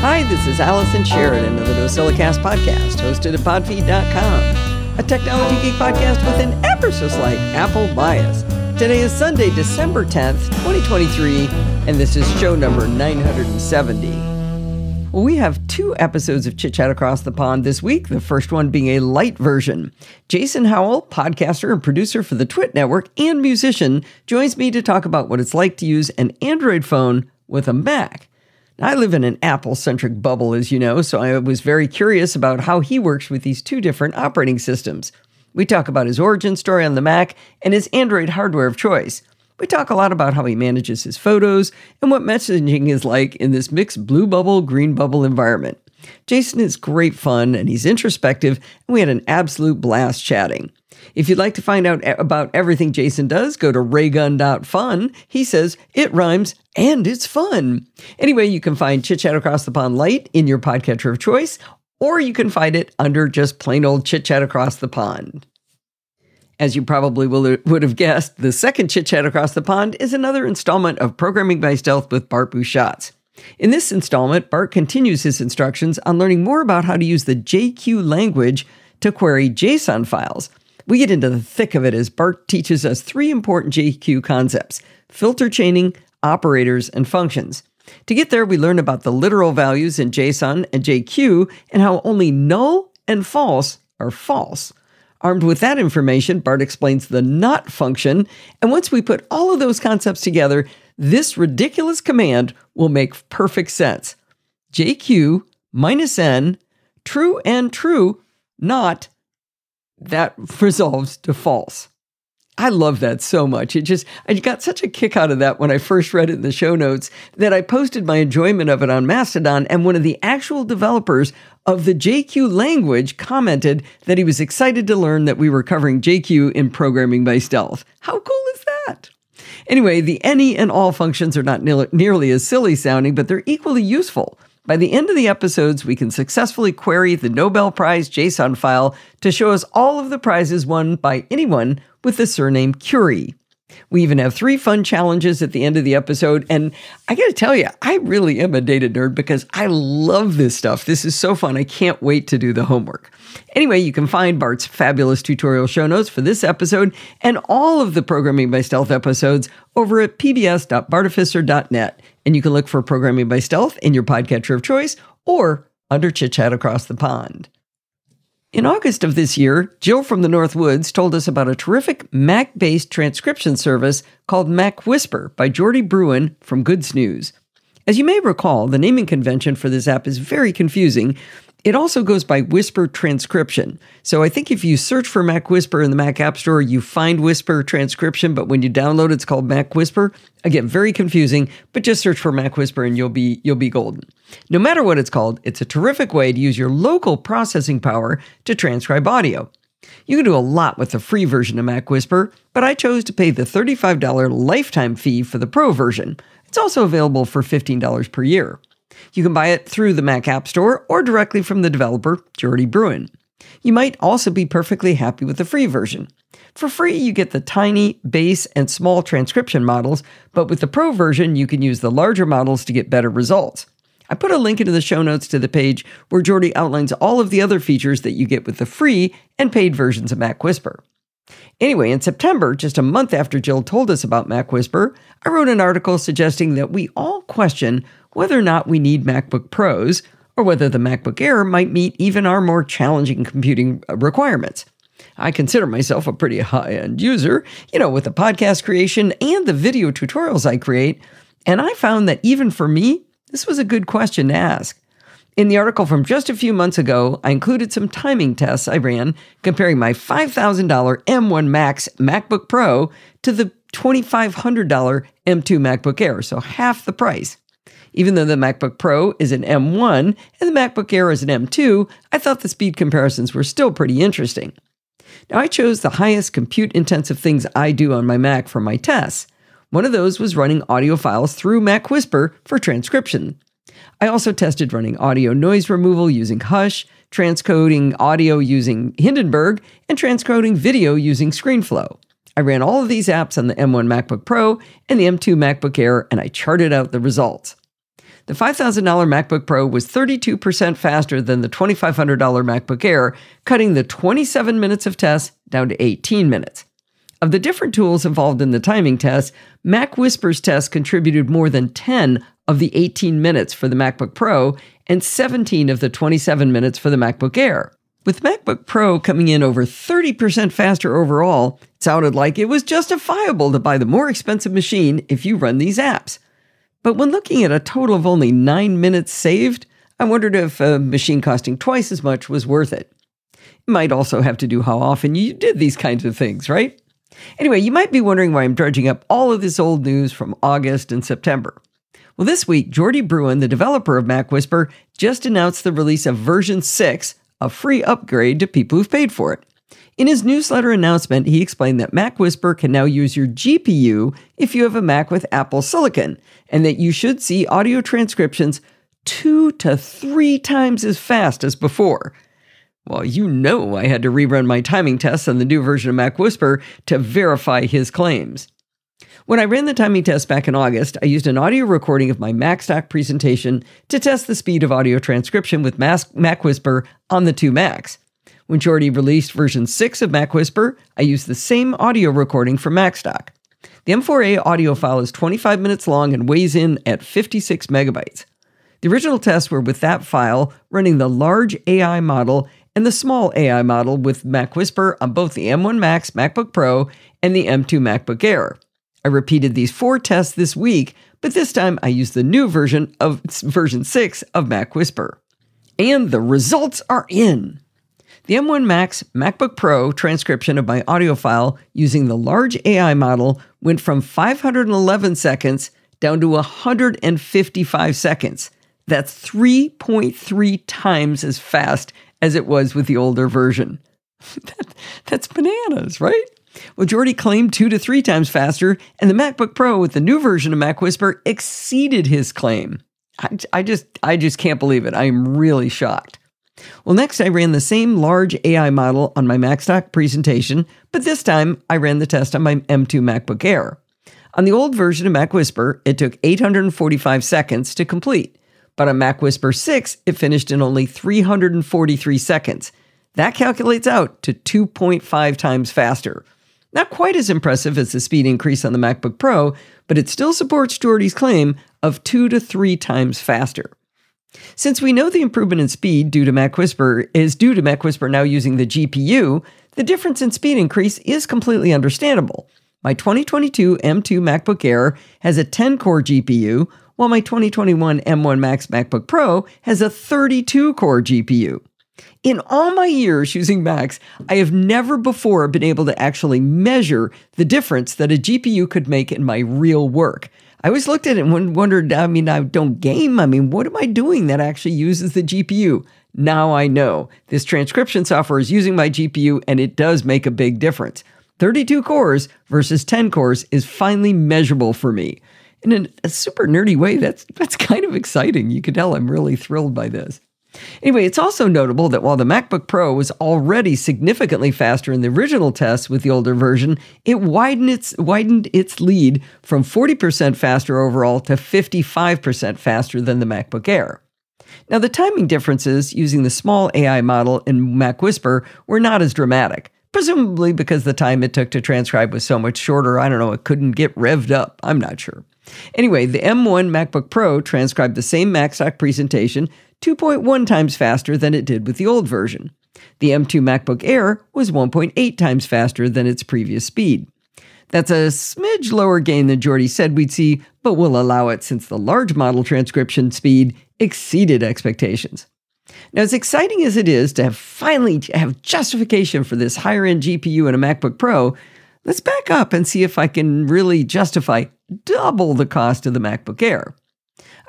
Hi, this is Allison Sheridan of the NosillaCast podcast, hosted at podfeet.com, a technology geek podcast with an ever so slight Apple bias. Today is Sunday, December 10th, 2023, and this is show number 970. Well, we have two episodes of Chit Chat Across the Pond this week, the first one being a light version. Jason Howell, podcaster and producer for the Twit Network and musician, joins me to talk about what it's like to use an Android phone with a Mac. I live in an Apple centric bubble, as you know, so I was very curious about how he works with these two different operating systems. We talk about his origin story on the Mac and his Android hardware of choice. We talk a lot about how he manages his photos and what messaging is like in this mixed blue bubble, green bubble environment. Jason is great fun and he's introspective, and we had an absolute blast chatting. If you'd like to find out about everything Jason does, go to raygun.fun. He says it rhymes and it's fun. Anyway, you can find Chit Chat Across the Pond Light in your podcatcher of choice, or you can find it under just plain old Chit Chat Across the Pond. As you probably will, would have guessed, the second Chit Chat Across the Pond is another installment of Programming by Stealth with Bart Busschots. In this installment, Bart continues his instructions on learning more about how to use the JQ language to query JSON files. We get into the thick of it as Bart teaches us three important JQ concepts filter chaining, operators, and functions. To get there, we learn about the literal values in JSON and JQ and how only null and false are false. Armed with that information, Bart explains the not function, and once we put all of those concepts together, this ridiculous command will make perfect sense. JQ minus N, true and true, not, that resolves to false. I love that so much. It just, I got such a kick out of that when I first read it in the show notes that I posted my enjoyment of it on Mastodon. And one of the actual developers of the JQ language commented that he was excited to learn that we were covering JQ in programming by stealth. How cool is that? Anyway, the any and all functions are not nearly as silly sounding, but they're equally useful. By the end of the episodes, we can successfully query the Nobel Prize JSON file to show us all of the prizes won by anyone with the surname Curie. We even have three fun challenges at the end of the episode. And I got to tell you, I really am a data nerd because I love this stuff. This is so fun. I can't wait to do the homework. Anyway, you can find Bart's fabulous tutorial show notes for this episode and all of the Programming by Stealth episodes over at pbs.bartificer.net. And you can look for Programming by Stealth in your podcatcher of choice or under Chit Chat Across the Pond. In August of this year, Jill from the North Woods told us about a terrific Mac based transcription service called Mac Whisper by Jordi Bruin from Good Snooze. As you may recall, the naming convention for this app is very confusing it also goes by Whisper transcription. So I think if you search for Mac Whisper in the Mac App Store, you find Whisper transcription, but when you download it's called Mac Whisper. Again, very confusing, but just search for Mac Whisper and you'll be you'll be golden. No matter what it's called, it's a terrific way to use your local processing power to transcribe audio. You can do a lot with the free version of Mac Whisper, but I chose to pay the $35 lifetime fee for the pro version. It's also available for $15 per year. You can buy it through the Mac App Store or directly from the developer, Jordi Bruin. You might also be perfectly happy with the free version. For free, you get the tiny, base, and small transcription models, but with the pro version, you can use the larger models to get better results. I put a link into the show notes to the page where Jordi outlines all of the other features that you get with the free and paid versions of Mac Whisper. Anyway, in September, just a month after Jill told us about Mac Whisper, I wrote an article suggesting that we all question whether or not we need MacBook Pros or whether the MacBook Air might meet even our more challenging computing uh, requirements. I consider myself a pretty high end user, you know, with the podcast creation and the video tutorials I create, and I found that even for me, this was a good question to ask. In the article from just a few months ago, I included some timing tests I ran comparing my $5,000 M1 Max MacBook Pro to the $2,500 M2 MacBook Air, so half the price. Even though the MacBook Pro is an M1 and the MacBook Air is an M2, I thought the speed comparisons were still pretty interesting. Now, I chose the highest compute intensive things I do on my Mac for my tests. One of those was running audio files through Mac Whisper for transcription. I also tested running audio noise removal using Hush, transcoding audio using Hindenburg, and transcoding video using ScreenFlow. I ran all of these apps on the M1 MacBook Pro and the M2 MacBook Air, and I charted out the results. The $5,000 MacBook Pro was 32% faster than the $2,500 MacBook Air, cutting the 27 minutes of tests down to 18 minutes. Of the different tools involved in the timing test, Mac Whisper's test contributed more than 10 of the 18 minutes for the MacBook Pro and 17 of the 27 minutes for the MacBook Air. With MacBook Pro coming in over 30% faster overall, it sounded like it was justifiable to buy the more expensive machine if you run these apps. But when looking at a total of only nine minutes saved, I wondered if a machine costing twice as much was worth it. It might also have to do how often you did these kinds of things, right? Anyway, you might be wondering why I'm dredging up all of this old news from August and September. Well, this week, Jordi Bruin, the developer of Mac Whisper, just announced the release of version 6, a free upgrade to people who've paid for it. In his newsletter announcement, he explained that Mac Whisper can now use your GPU if you have a Mac with Apple Silicon, and that you should see audio transcriptions two to three times as fast as before. Well, you know I had to rerun my timing tests on the new version of Mac Whisper to verify his claims. When I ran the timing test back in August, I used an audio recording of my MacStock presentation to test the speed of audio transcription with Mac Whisper on the two Macs. When Jordy released version 6 of Mac Whisper, I used the same audio recording for MacStock. The M4A audio file is 25 minutes long and weighs in at 56 megabytes. The original tests were with that file running the large AI model and the small AI model with Mac Whisper on both the M1 Max MacBook Pro and the M2 MacBook Air. I repeated these four tests this week, but this time I used the new version of version 6 of Mac Whisper. And the results are in. The M1 Max MacBook Pro transcription of my audio file using the large AI model went from 511 seconds down to 155 seconds. That's 3.3 times as fast as it was with the older version. that, that's bananas, right? Well, Jordi claimed two to three times faster, and the MacBook Pro with the new version of Mac Whisper exceeded his claim. I, I just, I just can't believe it. I am really shocked. Well, next I ran the same large AI model on my MacStock presentation, but this time I ran the test on my M2 MacBook Air. On the old version of Mac Whisper, it took 845 seconds to complete, but on Mac Whisper 6, it finished in only 343 seconds. That calculates out to 2.5 times faster. Not quite as impressive as the speed increase on the MacBook Pro, but it still supports Jordi's claim of two to three times faster. Since we know the improvement in speed due to Mac Whisper is due to Mac Whisper now using the GPU, the difference in speed increase is completely understandable. My 2022 M2 MacBook Air has a 10 core GPU, while my 2021 M1 Max MacBook Pro has a 32 core GPU. In all my years using Macs, I have never before been able to actually measure the difference that a GPU could make in my real work. I always looked at it and wondered, I mean, I don't game. I mean, what am I doing that actually uses the GPU? Now I know. This transcription software is using my GPU and it does make a big difference. 32 cores versus 10 cores is finally measurable for me. In a super nerdy way, that's that's kind of exciting. You can tell I'm really thrilled by this. Anyway, it's also notable that while the MacBook Pro was already significantly faster in the original tests with the older version, it widened its, widened its lead from 40% faster overall to 55% faster than the MacBook Air. Now, the timing differences using the small AI model in Mac Whisper were not as dramatic, presumably because the time it took to transcribe was so much shorter. I don't know, it couldn't get revved up. I'm not sure. Anyway, the M1 MacBook Pro transcribed the same MacStock presentation 2.1 times faster than it did with the old version. The M2 MacBook Air was 1.8 times faster than its previous speed. That's a smidge lower gain than Jordi said we'd see, but we'll allow it since the large model transcription speed exceeded expectations. Now, as exciting as it is to have finally have justification for this higher end GPU in a MacBook Pro, let's back up and see if I can really justify double the cost of the MacBook Air.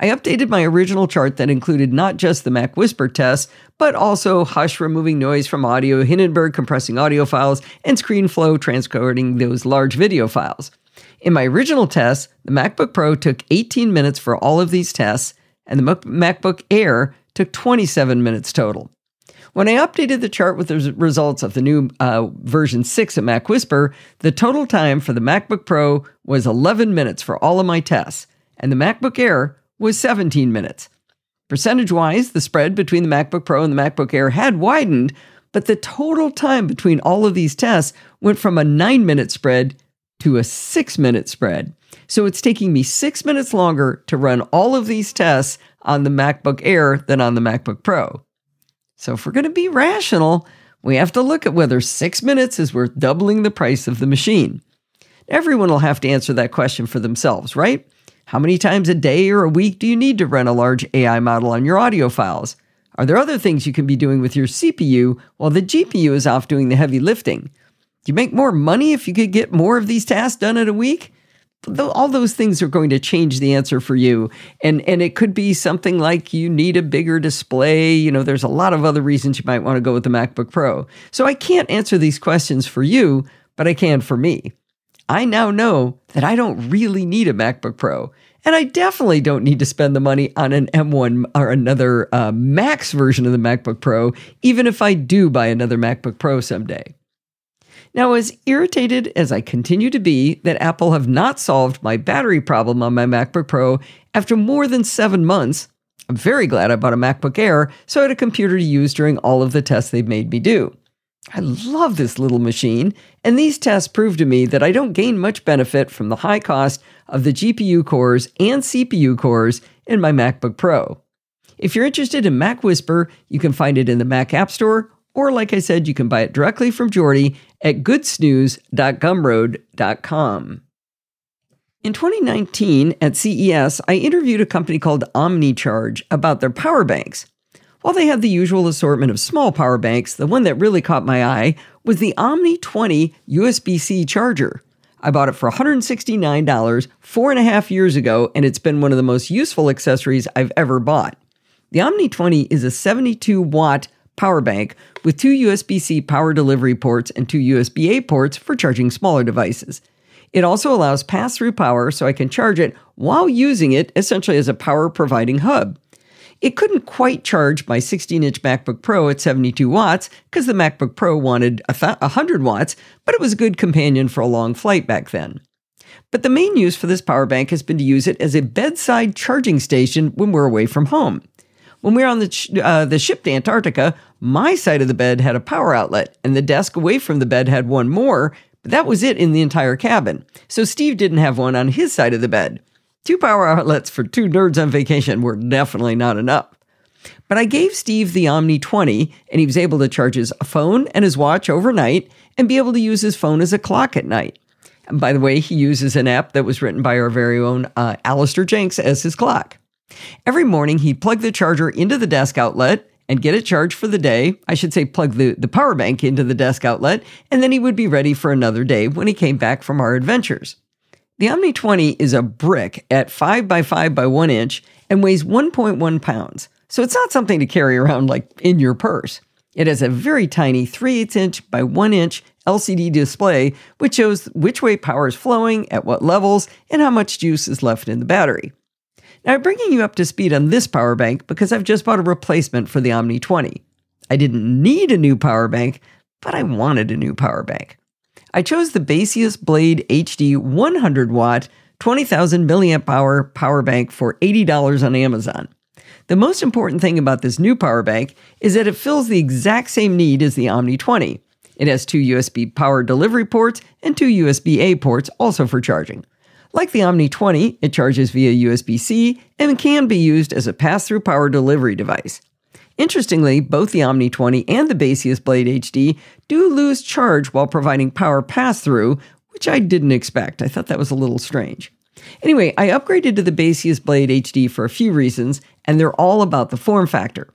I updated my original chart that included not just the Mac Whisper tests, but also Hush removing noise from audio, Hindenburg compressing audio files, and ScreenFlow transcoding those large video files. In my original tests, the MacBook Pro took 18 minutes for all of these tests, and the MacBook Air took 27 minutes total. When I updated the chart with the results of the new uh, version 6 of Mac Whisper, the total time for the MacBook Pro was 11 minutes for all of my tests, and the MacBook Air was 17 minutes. Percentage wise, the spread between the MacBook Pro and the MacBook Air had widened, but the total time between all of these tests went from a nine minute spread to a six minute spread. So it's taking me six minutes longer to run all of these tests on the MacBook Air than on the MacBook Pro. So if we're going to be rational, we have to look at whether six minutes is worth doubling the price of the machine. Everyone will have to answer that question for themselves, right? How many times a day or a week do you need to run a large AI model on your audio files? Are there other things you can be doing with your CPU while the GPU is off doing the heavy lifting? Do you make more money if you could get more of these tasks done in a week? all those things are going to change the answer for you and and it could be something like you need a bigger display you know there's a lot of other reasons you might want to go with the MacBook Pro so I can't answer these questions for you but I can for me I now know that I don't really need a MacBook Pro and I definitely don't need to spend the money on an M1 or another uh, Max version of the MacBook Pro even if I do buy another MacBook Pro someday now, as irritated as I continue to be that Apple have not solved my battery problem on my MacBook Pro after more than seven months, I'm very glad I bought a MacBook Air so I had a computer to use during all of the tests they've made me do. I love this little machine, and these tests prove to me that I don't gain much benefit from the high cost of the GPU cores and CPU cores in my MacBook Pro. If you're interested in Mac Whisper, you can find it in the Mac App Store or, like I said, you can buy it directly from Jordi at goodsnooze.gumroad.com. In 2019 at CES, I interviewed a company called OmniCharge about their power banks. While they had the usual assortment of small power banks, the one that really caught my eye was the Omni 20 USB C charger. I bought it for $169 four and a half years ago, and it's been one of the most useful accessories I've ever bought. The Omni 20 is a 72 watt power bank with two USB C power delivery ports and two USB A ports for charging smaller devices. It also allows pass through power so I can charge it while using it essentially as a power providing hub. It couldn't quite charge my 16 inch MacBook Pro at 72 watts because the MacBook Pro wanted 100 watts, but it was a good companion for a long flight back then. But the main use for this power bank has been to use it as a bedside charging station when we're away from home. When we were on the, uh, the ship to Antarctica, my side of the bed had a power outlet, and the desk away from the bed had one more, but that was it in the entire cabin. So Steve didn't have one on his side of the bed. Two power outlets for two nerds on vacation were definitely not enough. But I gave Steve the Omni 20, and he was able to charge his phone and his watch overnight and be able to use his phone as a clock at night. And by the way, he uses an app that was written by our very own uh, Alastair Jenks as his clock. Every morning, he'd plug the charger into the desk outlet and get it charged for the day. I should say, plug the, the power bank into the desk outlet, and then he would be ready for another day when he came back from our adventures. The Omni 20 is a brick at 5 by 5 by 1 inch and weighs 1.1 pounds, so it's not something to carry around like in your purse. It has a very tiny 3 8 inch by 1 inch LCD display, which shows which way power is flowing, at what levels, and how much juice is left in the battery. Now, I'm bringing you up to speed on this power bank because I've just bought a replacement for the Omni 20. I didn't need a new power bank, but I wanted a new power bank. I chose the Baseus Blade HD 100 watt, 20,000 milliamp hour power bank for $80 on Amazon. The most important thing about this new power bank is that it fills the exact same need as the Omni 20. It has two USB power delivery ports and two USB A ports also for charging. Like the Omni 20, it charges via USB C and can be used as a pass through power delivery device. Interestingly, both the Omni 20 and the Baseus Blade HD do lose charge while providing power pass through, which I didn't expect. I thought that was a little strange. Anyway, I upgraded to the Baseus Blade HD for a few reasons, and they're all about the form factor.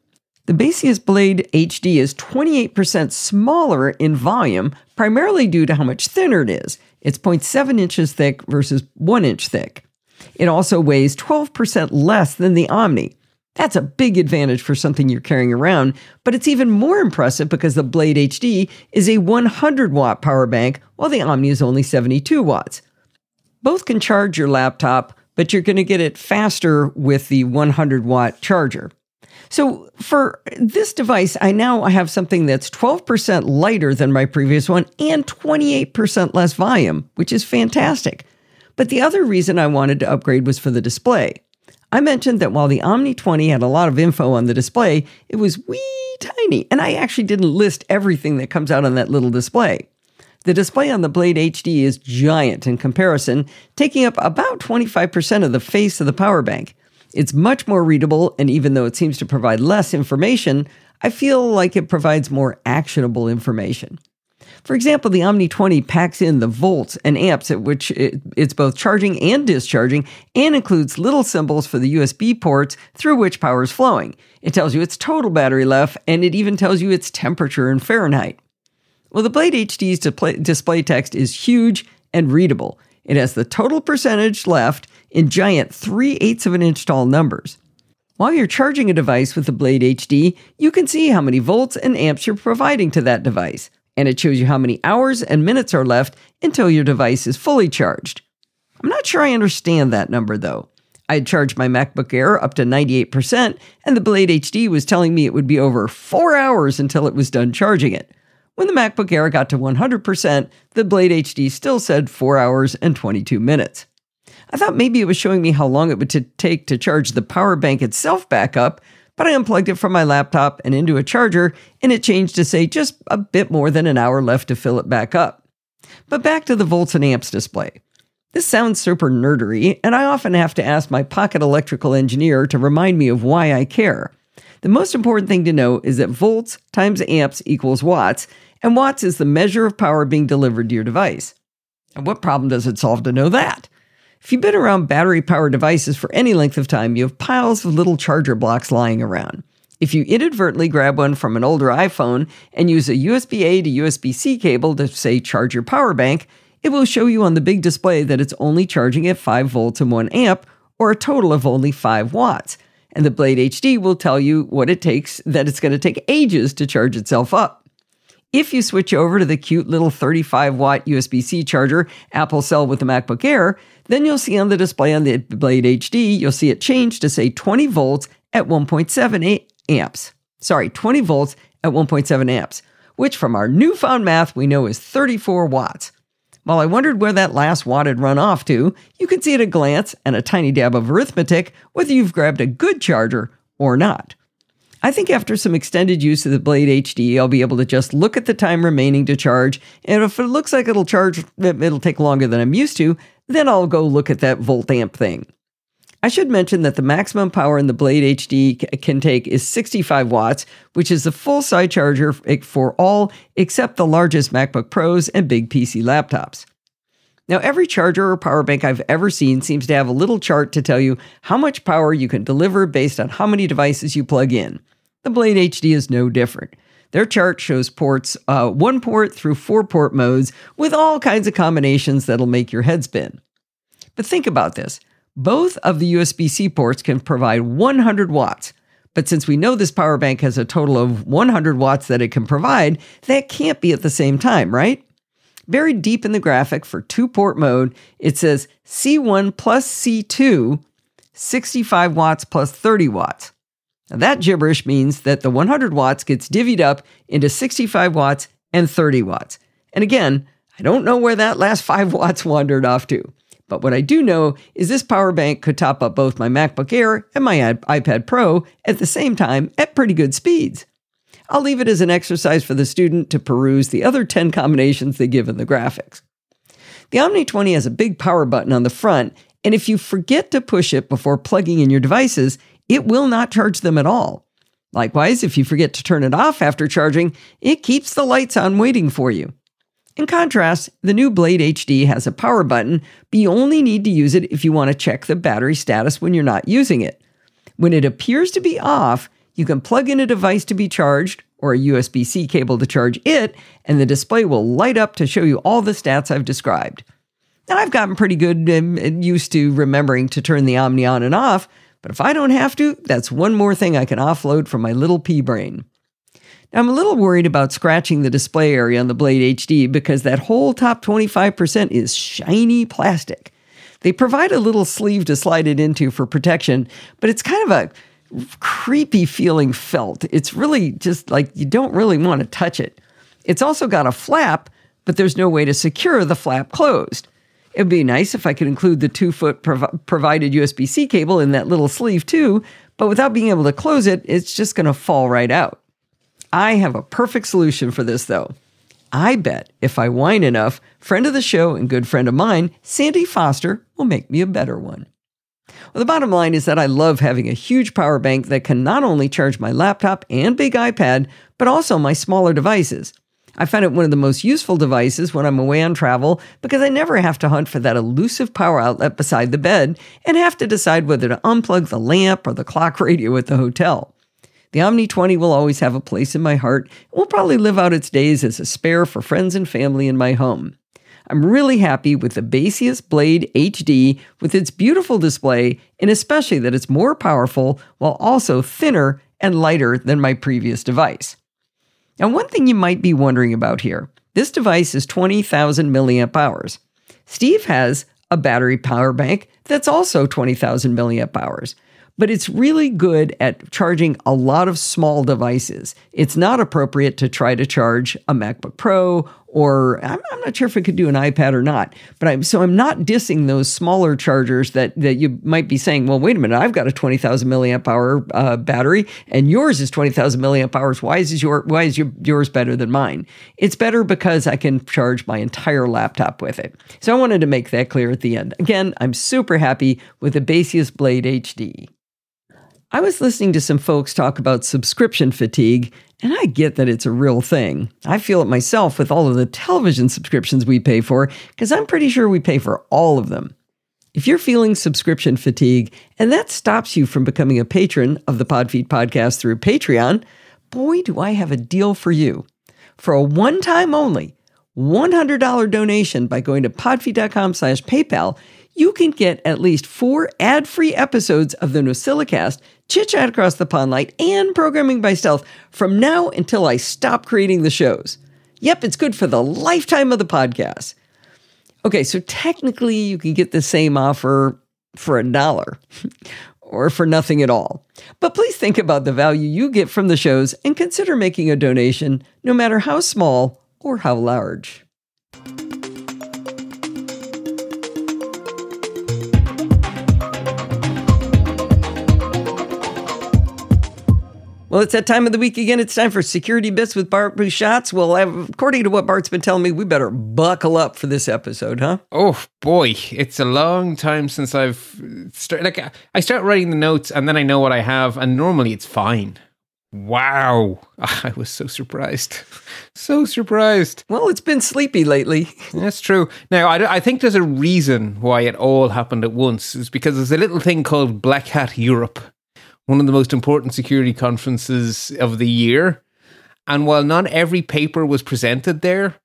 The Baseus Blade HD is 28% smaller in volume, primarily due to how much thinner it is. It's 0.7 inches thick versus 1 inch thick. It also weighs 12% less than the Omni. That's a big advantage for something you're carrying around, but it's even more impressive because the Blade HD is a 100 watt power bank, while the Omni is only 72 watts. Both can charge your laptop, but you're going to get it faster with the 100 watt charger. So for this device, I now have something that's 12% lighter than my previous one and 28% less volume, which is fantastic. But the other reason I wanted to upgrade was for the display. I mentioned that while the Omni 20 had a lot of info on the display, it was wee tiny, and I actually didn't list everything that comes out on that little display. The display on the Blade HD is giant in comparison, taking up about 25% of the face of the power bank. It's much more readable, and even though it seems to provide less information, I feel like it provides more actionable information. For example, the Omni 20 packs in the volts and amps at which it, it's both charging and discharging and includes little symbols for the USB ports through which power is flowing. It tells you its total battery life and it even tells you its temperature in Fahrenheit. Well, the Blade HD's display, text is huge and readable. It has the total percentage left in giant 3 eighths of an inch tall numbers. While you're charging a device with the Blade HD, you can see how many volts and amps you're providing to that device and it shows you how many hours and minutes are left until your device is fully charged. I'm not sure I understand that number though. I had charged my MacBook Air up to 98%, and the Blade HD was telling me it would be over four hours until it was done charging it. When the MacBook Air got to 100%, the Blade HD still said 4 hours and 22 minutes. I thought maybe it was showing me how long it would t- take to charge the power bank itself back up, but I unplugged it from my laptop and into a charger, and it changed to say just a bit more than an hour left to fill it back up. But back to the volts and amps display. This sounds super nerdery, and I often have to ask my pocket electrical engineer to remind me of why I care. The most important thing to know is that volts times amps equals watts, and watts is the measure of power being delivered to your device. And what problem does it solve to know that? If you've been around battery powered devices for any length of time, you have piles of little charger blocks lying around. If you inadvertently grab one from an older iPhone and use a USB A to USB C cable to, say, charge your power bank, it will show you on the big display that it's only charging at 5 volts and 1 amp, or a total of only 5 watts. And the Blade HD will tell you what it takes, that it's going to take ages to charge itself up. If you switch over to the cute little 35 watt USB C charger Apple sell with the MacBook Air, then you'll see on the display on the Blade HD, you'll see it change to say 20 volts at 1.78 amps. Sorry, 20 volts at 1.7 amps, which from our newfound math we know is 34 watts. While I wondered where that last watt had run off to, you can see at a glance and a tiny dab of arithmetic whether you've grabbed a good charger or not. I think after some extended use of the Blade HD, I'll be able to just look at the time remaining to charge, and if it looks like it'll charge, it'll take longer than I'm used to, then I'll go look at that volt amp thing. I should mention that the maximum power in the Blade HD can take is 65 watts, which is the full size charger for all except the largest MacBook Pros and big PC laptops. Now, every charger or power bank I've ever seen seems to have a little chart to tell you how much power you can deliver based on how many devices you plug in. The Blade HD is no different. Their chart shows ports, uh, one port through four port modes, with all kinds of combinations that'll make your head spin. But think about this both of the USB C ports can provide 100 watts. But since we know this power bank has a total of 100 watts that it can provide, that can't be at the same time, right? Buried deep in the graphic for two port mode, it says C1 plus C2, 65 watts plus 30 watts. Now, that gibberish means that the 100 watts gets divvied up into 65 watts and 30 watts. And again, I don't know where that last 5 watts wandered off to. But what I do know is this power bank could top up both my MacBook Air and my iPad Pro at the same time at pretty good speeds. I'll leave it as an exercise for the student to peruse the other 10 combinations they give in the graphics. The Omni 20 has a big power button on the front, and if you forget to push it before plugging in your devices, it will not charge them at all. Likewise, if you forget to turn it off after charging, it keeps the lights on waiting for you. In contrast, the new Blade HD has a power button, but you only need to use it if you want to check the battery status when you're not using it. When it appears to be off, you can plug in a device to be charged or a USB C cable to charge it, and the display will light up to show you all the stats I've described. Now, I've gotten pretty good um, used to remembering to turn the Omni on and off, but if I don't have to, that's one more thing I can offload from my little pea brain. Now, I'm a little worried about scratching the display area on the Blade HD because that whole top 25% is shiny plastic. They provide a little sleeve to slide it into for protection, but it's kind of a creepy feeling felt. It's really just like you don't really want to touch it. It's also got a flap, but there's no way to secure the flap closed. It'd be nice if I could include the two foot prov- provided USB C cable in that little sleeve too, but without being able to close it, it's just going to fall right out. I have a perfect solution for this though. I bet if I whine enough, friend of the show and good friend of mine, Sandy Foster, will make me a better one. Well, the bottom line is that I love having a huge power bank that can not only charge my laptop and big iPad, but also my smaller devices. I find it one of the most useful devices when I'm away on travel because I never have to hunt for that elusive power outlet beside the bed and have to decide whether to unplug the lamp or the clock radio at the hotel. The Omni 20 will always have a place in my heart and will probably live out its days as a spare for friends and family in my home. I'm really happy with the Baseus Blade HD with its beautiful display and especially that it's more powerful while also thinner and lighter than my previous device. Now, one thing you might be wondering about here this device is 20,000 milliamp hours. Steve has a battery power bank that's also 20,000 milliamp hours but it's really good at charging a lot of small devices. It's not appropriate to try to charge a MacBook Pro or I'm, I'm, not sure if it could do an iPad or not. But I'm so I'm not dissing those smaller chargers that that you might be saying, well, wait a minute, I've got a twenty thousand milliamp hour uh, battery, and yours is twenty thousand milliamp hours. Why is your why is your, yours better than mine? It's better because I can charge my entire laptop with it. So I wanted to make that clear at the end. Again, I'm super happy with the Baseus Blade HD. I was listening to some folks talk about subscription fatigue, and I get that it's a real thing. I feel it myself with all of the television subscriptions we pay for, because I'm pretty sure we pay for all of them. If you're feeling subscription fatigue and that stops you from becoming a patron of the Podfeet podcast through Patreon, boy, do I have a deal for you. For a one time only $100 donation by going to podfeet.com slash PayPal, you can get at least four ad free episodes of the NosillaCast, Chit Chat Across the Pond Light, and Programming by Stealth from now until I stop creating the shows. Yep, it's good for the lifetime of the podcast. Okay, so technically you can get the same offer for a dollar or for nothing at all. But please think about the value you get from the shows and consider making a donation, no matter how small or how large. Well, it's that time of the week again. It's time for Security Bits with Bart Busschots. Well, according to what Bart's been telling me, we better buckle up for this episode, huh? Oh boy, it's a long time since I've started. Like, I start writing the notes, and then I know what I have, and normally it's fine. Wow, I was so surprised, so surprised. Well, it's been sleepy lately. That's true. Now, I, I think there's a reason why it all happened at once. It's because there's a little thing called Black Hat Europe one of the most important security conferences of the year. And while not every paper was presented there,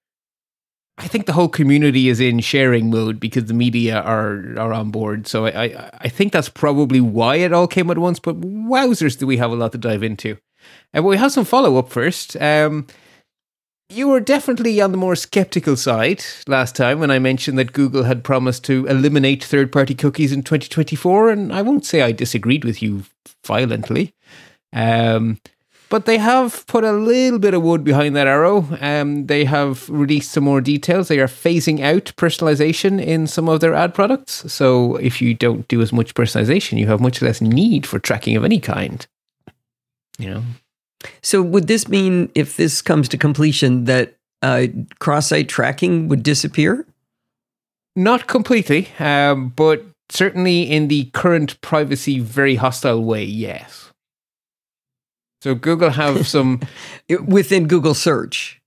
I think the whole community is in sharing mode because the media are are on board. So I, I, I think that's probably why it all came at once. But wowzers, do we have a lot to dive into? And uh, we have some follow up first. Um, you were definitely on the more skeptical side last time when I mentioned that Google had promised to eliminate third party cookies in 2024. And I won't say I disagreed with you violently. Um, but they have put a little bit of wood behind that arrow. Um, they have released some more details. They are phasing out personalization in some of their ad products. So if you don't do as much personalization, you have much less need for tracking of any kind. You know, so, would this mean if this comes to completion that uh, cross-site tracking would disappear? Not completely, um, but certainly in the current privacy very hostile way, yes. So Google have some within Google search.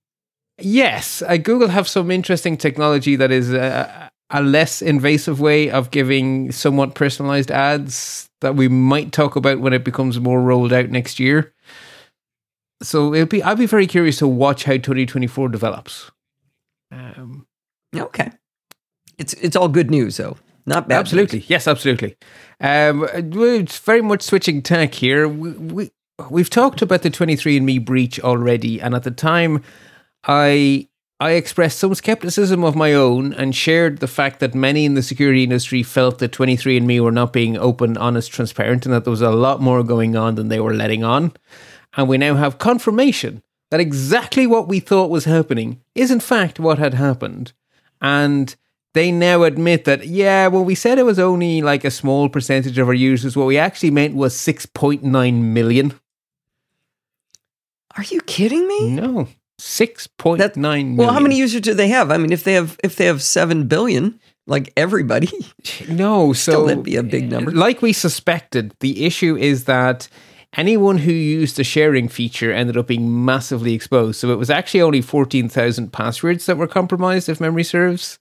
Yes, uh, Google have some interesting technology that is a, a less invasive way of giving somewhat personalized ads that we might talk about when it becomes more rolled out next year so it'll be I'll be very curious to watch how 2024 develops. Um, okay, it's it's all good news though, not bad. Absolutely, news. yes, absolutely. Um, it's very much switching tack here. We, we we've talked about the 23andMe breach already, and at the time, I I expressed some skepticism of my own and shared the fact that many in the security industry felt that 23andMe were not being open, honest, transparent, and that there was a lot more going on than they were letting on and we now have confirmation that exactly what we thought was happening is in fact what had happened. And they now admit that, yeah, well, we said it was only like a small percentage of our users. What we actually meant was 6.9 million. Are you kidding me? No. 6.9 That- million. Well, how many users do they have? I mean, if they have if they have seven billion, like everybody, No, so Still, that'd be a big eh, number. Like we suspected, the issue is that anyone who used the sharing feature ended up being massively exposed. So it was actually only 14,000 passwords that were compromised, if memory serves.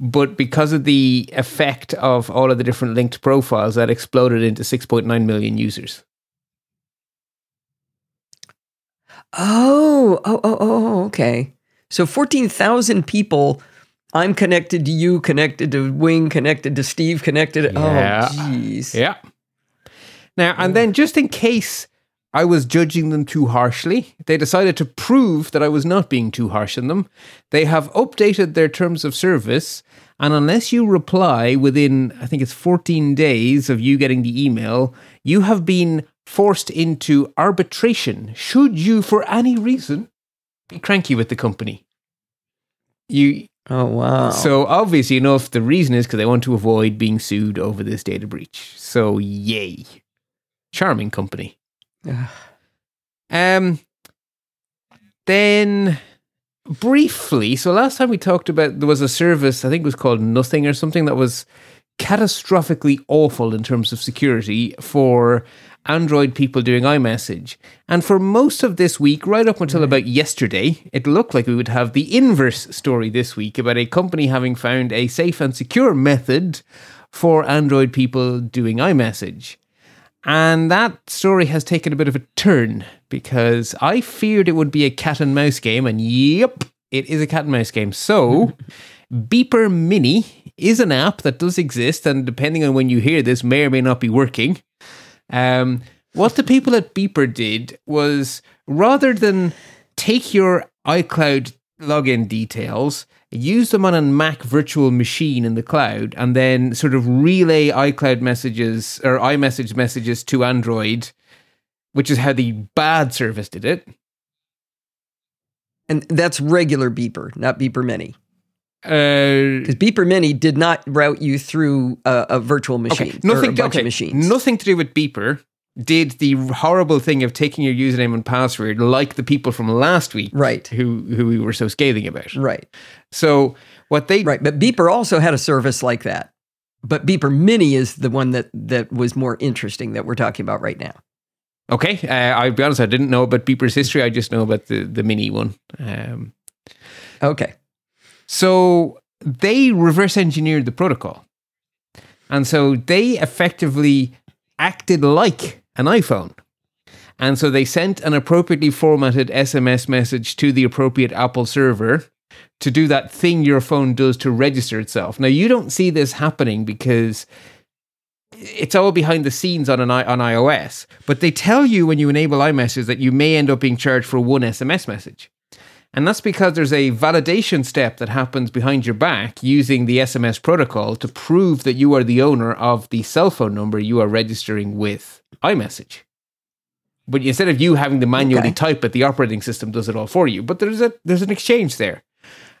But because of the effect of all of the different linked profiles, that exploded into 6.9 million users. Oh, oh, oh, oh, oh okay. So 14,000 people. I'm connected to you, connected to Wing, connected to Steve, connected. To, oh, Yeah. Oh, jeez. Yeah. Now, and then just in case I was judging them too harshly, they decided to prove that I was not being too harsh on them. They have updated their terms of service, and unless you reply within, I think it's 14 days of you getting the email, you have been forced into arbitration should you, for any reason, be cranky with the company. You Oh, wow. so obviously enough, the reason is because they want to avoid being sued over this data breach. So yay, charming company. Ugh. Um, then briefly, so last time we talked about there was a service I think it was called Nothing or something that was catastrophically awful in terms of security for Android people doing iMessage. And for most of this week, right up until about yesterday, it looked like we would have the inverse story this week about a company having found a safe and secure method for Android people doing iMessage. And that story has taken a bit of a turn because I feared it would be a cat and mouse game, and yep, it is a cat and mouse game. So, Beeper Mini is an app that does exist, and depending on when you hear this, may or may not be working. Um, what the people at Beeper did was rather than take your iCloud login details, use them on a Mac virtual machine in the cloud, and then sort of relay iCloud messages or iMessage messages to Android, which is how the bad service did it. and that's regular Beeper, not Beeper Mini. Uh, Because Beeper Mini did not route you through a, a virtual machine okay, or a nothing. bunch Okay, of machines. nothing to do with Beeper. Did the horrible thing of taking your username and password, like the people from last week, Right. Who who we were so scathing about. Right. So what they Right. But Beeper also had a service like that. But Beeper Mini is the one that that was more interesting that we're talking about right now. Okay, uh, I'll be honest. I didn't know about Beeper's history. I just know about the the mini one. Um, Okay. so they reverse engineered the protocol, and so they effectively acted like an iPhone. And so they sent an appropriately formatted SMS message to the appropriate Apple server to do that thing your phone does to register itself. Now you don't see this happening because it's all behind the scenes on an I- on iOS, but they tell you when you enable iMessage that you may end up being charged for one SMS message. And that's because there's a validation step that happens behind your back using the SMS protocol to prove that you are the owner of the cell phone number you are registering with iMessage. But instead of you having to manually Okay. type it, the operating system does it all for you. But there's a there's an exchange there.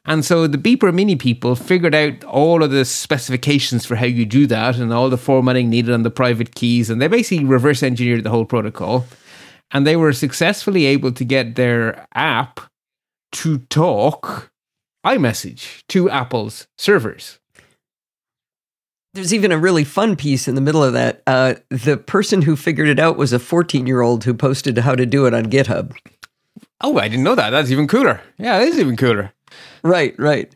And so the Beeper Mini people figured out all of the specifications for how you do that and all the formatting needed on the private keys. And they basically reverse engineered the whole protocol. And they were successfully able to get their app to talk iMessage to Apple's servers. There's even a really fun piece in the middle of that. Uh, the person who figured it out was a 14 year old who posted how to do it on GitHub. Oh, I didn't know that. That's even cooler. Yeah, that is even cooler. Right, right.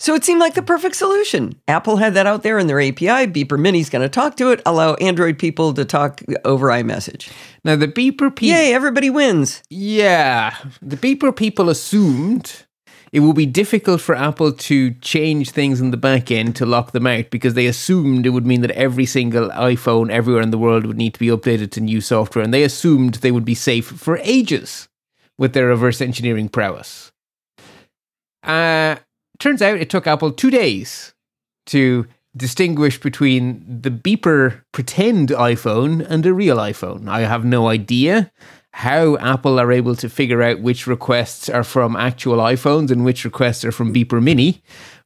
So it seemed like the perfect solution. Apple had that out there in their API. Beeper Mini's going to talk to it, allow Android people to talk over iMessage. Now, the Beeper people. Yay, everybody wins. Yeah, the Beeper people assumed it would be difficult for Apple to change things in the back end to lock them out because they assumed it would mean that every single iPhone everywhere in the world would need to be updated to new software, and they assumed they would be safe for ages with their reverse engineering prowess. Uh, turns out it took Apple two days to distinguish between the beeper pretend iPhone and a real iPhone. I have no idea how Apple are able to figure out which requests are from actual iPhones and which requests are from Beeper Mini,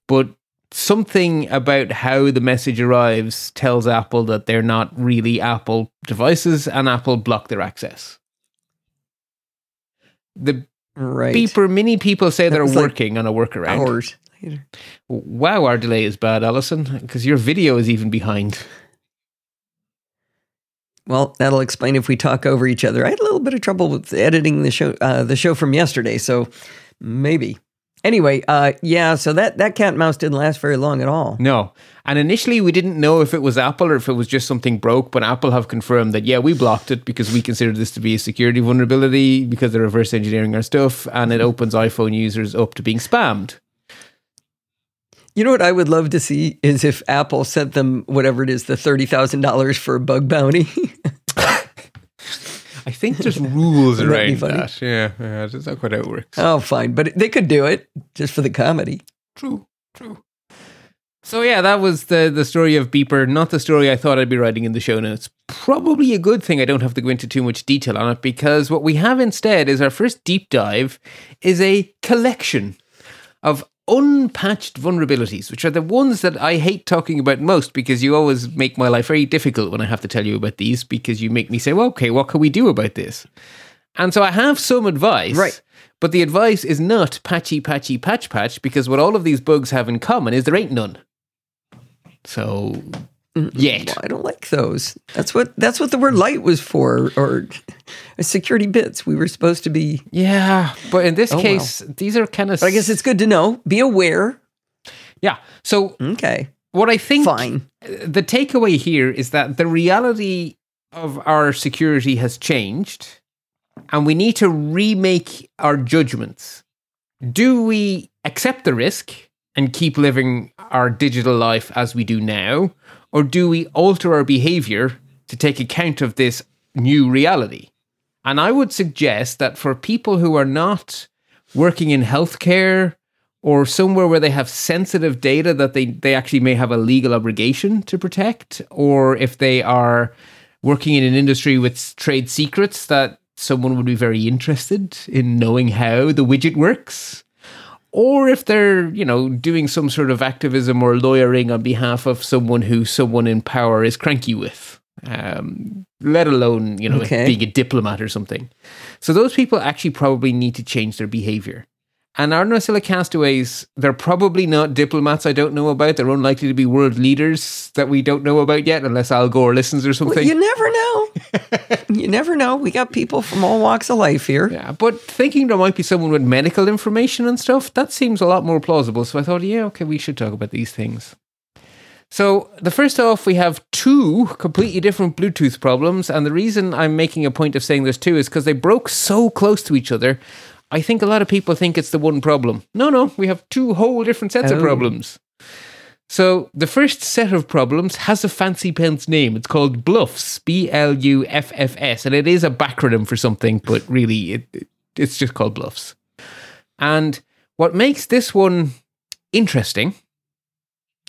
but something about how the message arrives tells Apple that they're not really Apple devices and Apple block their access. The Right. beeper mini people say they're was like working on a workaround. Hours later. Wow, our delay is bad, Allison, because your video is even behind. Well, that'll explain if we talk over each other. I had a little bit of trouble with editing the show, uh, the show from yesterday, so maybe. Anyway, uh, yeah. So that that cat and mouse didn't last very long at all. No. And initially, we didn't know if it was Apple or if it was just something broke, but Apple have confirmed that, yeah, we blocked it because we considered this to be a security vulnerability because they're reverse engineering our stuff and it opens iPhone users up to being spammed. You know what I would love to see is if Apple sent them whatever it is, the thirty thousand dollars for a bug bounty. I think there's rules Wouldn't that around that. Yeah, yeah, that's not quite how it works. oh, fine, but they could do it just for the comedy. True, true. So yeah, that was the the story of Beeper, not the story I thought I'd be writing in the show notes. Probably a good thing I don't have to go into too much detail on it because what we have instead is our first deep dive is a collection of unpatched vulnerabilities, which are the ones that I hate talking about most because you always make my life very difficult when I have to tell you about these because you make me say, well, okay, what can we do about this? And so I have some advice. Right. But the advice is not patchy, patchy, patch, patch, because what all of these bugs have in common is there ain't none. So, yet. Well, I don't like those. That's what that's what the word light was for, or security bits. We were supposed to be. Yeah. But in this Oh, case, these are kind of. But I guess it's good to know. Be aware. Yeah. So, Okay, what I think fine. the takeaway here is that the reality of our security has changed and we need to remake our judgments. Do we accept the risk and keep living our digital life as we do now? Or do we alter our behavior to take account of this new reality? And I would suggest that for people who are not working in healthcare or somewhere where they have sensitive data that they, they actually may have a legal obligation to protect, or if they are working in an industry with trade secrets that someone would be very interested in knowing how the widget works. Or if they're, you know, doing some sort of activism or lawyering on behalf of someone who someone in power is cranky with, um, let alone, you know, Okay. being a diplomat or something. So those people actually probably need to change their behavior. And our Nosilla castaways, they're probably not diplomats I don't know about. They're unlikely to be world leaders that we don't know about yet, unless Al Gore listens or Well, something. you never know. you never know. We got people from all walks of life here. Yeah, but thinking there might be someone with medical information and stuff, that seems a lot more plausible. So I thought, yeah, okay, we should talk about these things. So, the first off, we have two completely different Bluetooth problems. And the reason I'm making a point of saying there's two is because they broke so close to each other. I think a lot of people think it's the one problem. No, no, we have two whole different sets of Oh. problems. So, the first set of problems has a fancy pants name. It's called Bluffs, B L U F F S. And it is a backronym for something, but really, it, it- it's just called Bluffs. And what makes this one interesting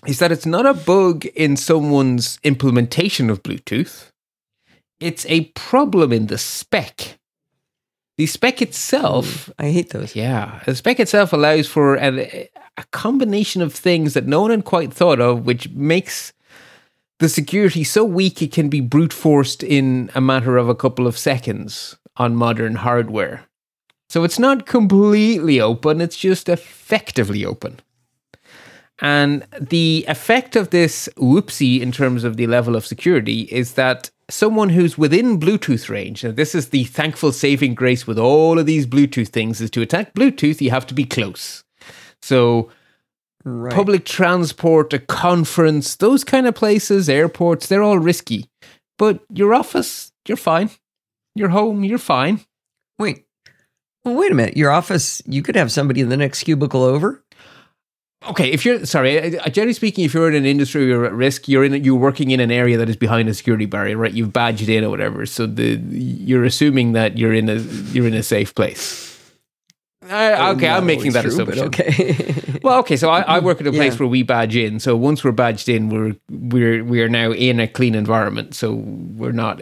is that it's not a bug in someone's implementation of Bluetooth, it's a problem in the spec. The spec itself mm, I hate those. yeah, the spec itself allows for a, a combination of things that no one had quite thought of, which makes the security so weak it can be brute forced in a matter of a couple of seconds on modern hardware. So it's not completely open, it's just effectively open. And the effect of this whoopsie in terms of the level of security is that someone who's within Bluetooth range, and this is the thankful saving grace with all of these Bluetooth things, is to attack Bluetooth, you have to be close. So, Right. public transport, a conference, those kind of places, airports, they're all risky. But your office, you're fine. Your home, you're fine. Wait. Well, wait a minute. Your office, you could have somebody in the next cubicle over. Okay, if you're sorry, uh, generally speaking, if you're in an industry where you're at risk, you're in you're working in an area that is behind a security barrier, right? You've badged in or whatever, so the you're assuming that you're in a you're in a safe place. Uh, okay, I'm making that true, assumption. Okay. Well, okay, so I, I work at a place Yeah. where we badge in. So once we're badged in, we're we're we are now in a clean environment. So we're not.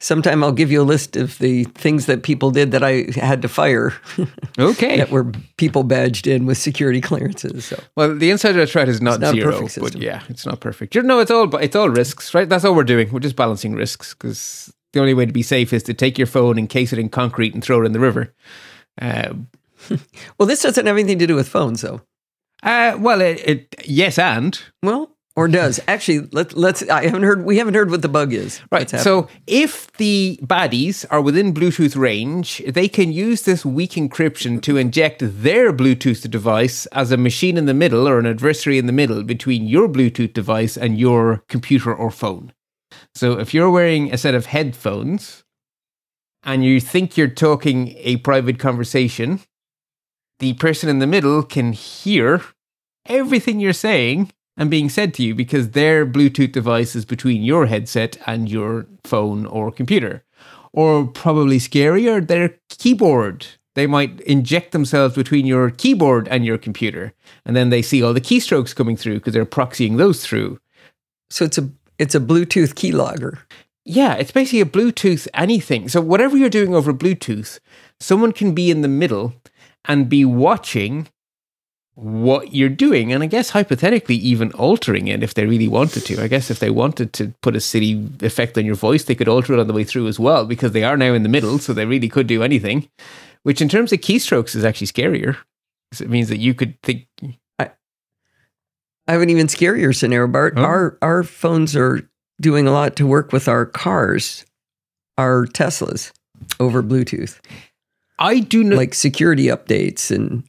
Sometime I'll give you a list of the things that people did that I had to fire Okay. that were people badged in with security clearances. So Well, the insider threat is not, not zero, but yeah, it's not perfect. You know, it's all it's all risks, right? That's all we're doing. We're just balancing risks because the only way to be safe is to take your phone, encase it in concrete, and throw it in the river. Uh, well, this doesn't have anything to do with phones, though. uh, well, it, it yes, and Well, or does actually? Let, let's. I haven't heard. We haven't heard what the bug is. Right. So if the baddies are within Bluetooth range, they can use this weak encryption to inject their Bluetooth device as a machine in the middle or an adversary in the middle between your Bluetooth device and your computer or phone. So if you're wearing a set of headphones and you think you're talking a private conversation, the person in the middle can hear everything you're saying and being said to you because their Bluetooth device is between your headset and your phone or computer. Or probably scarier, their keyboard. They might inject themselves between your keyboard and your computer, and then they see all the keystrokes coming through because they're proxying those through. so it's a it's a Bluetooth keylogger. Yeah, it's basically a Bluetooth anything. So whatever you're doing over Bluetooth, someone can be in the middle and be watching what you're doing and I guess hypothetically even altering it if they really wanted to. I guess if they wanted to put a city effect on your voice, they could alter it on the way through as well because they are now in the middle, so they really could do anything. Which in terms of keystrokes is actually scarier. 'Cause it means that you could think I have an even scarier scenario, Bart. Oh. Our our phones are doing a lot to work with our cars, our Teslas, over Bluetooth, I do not like security updates and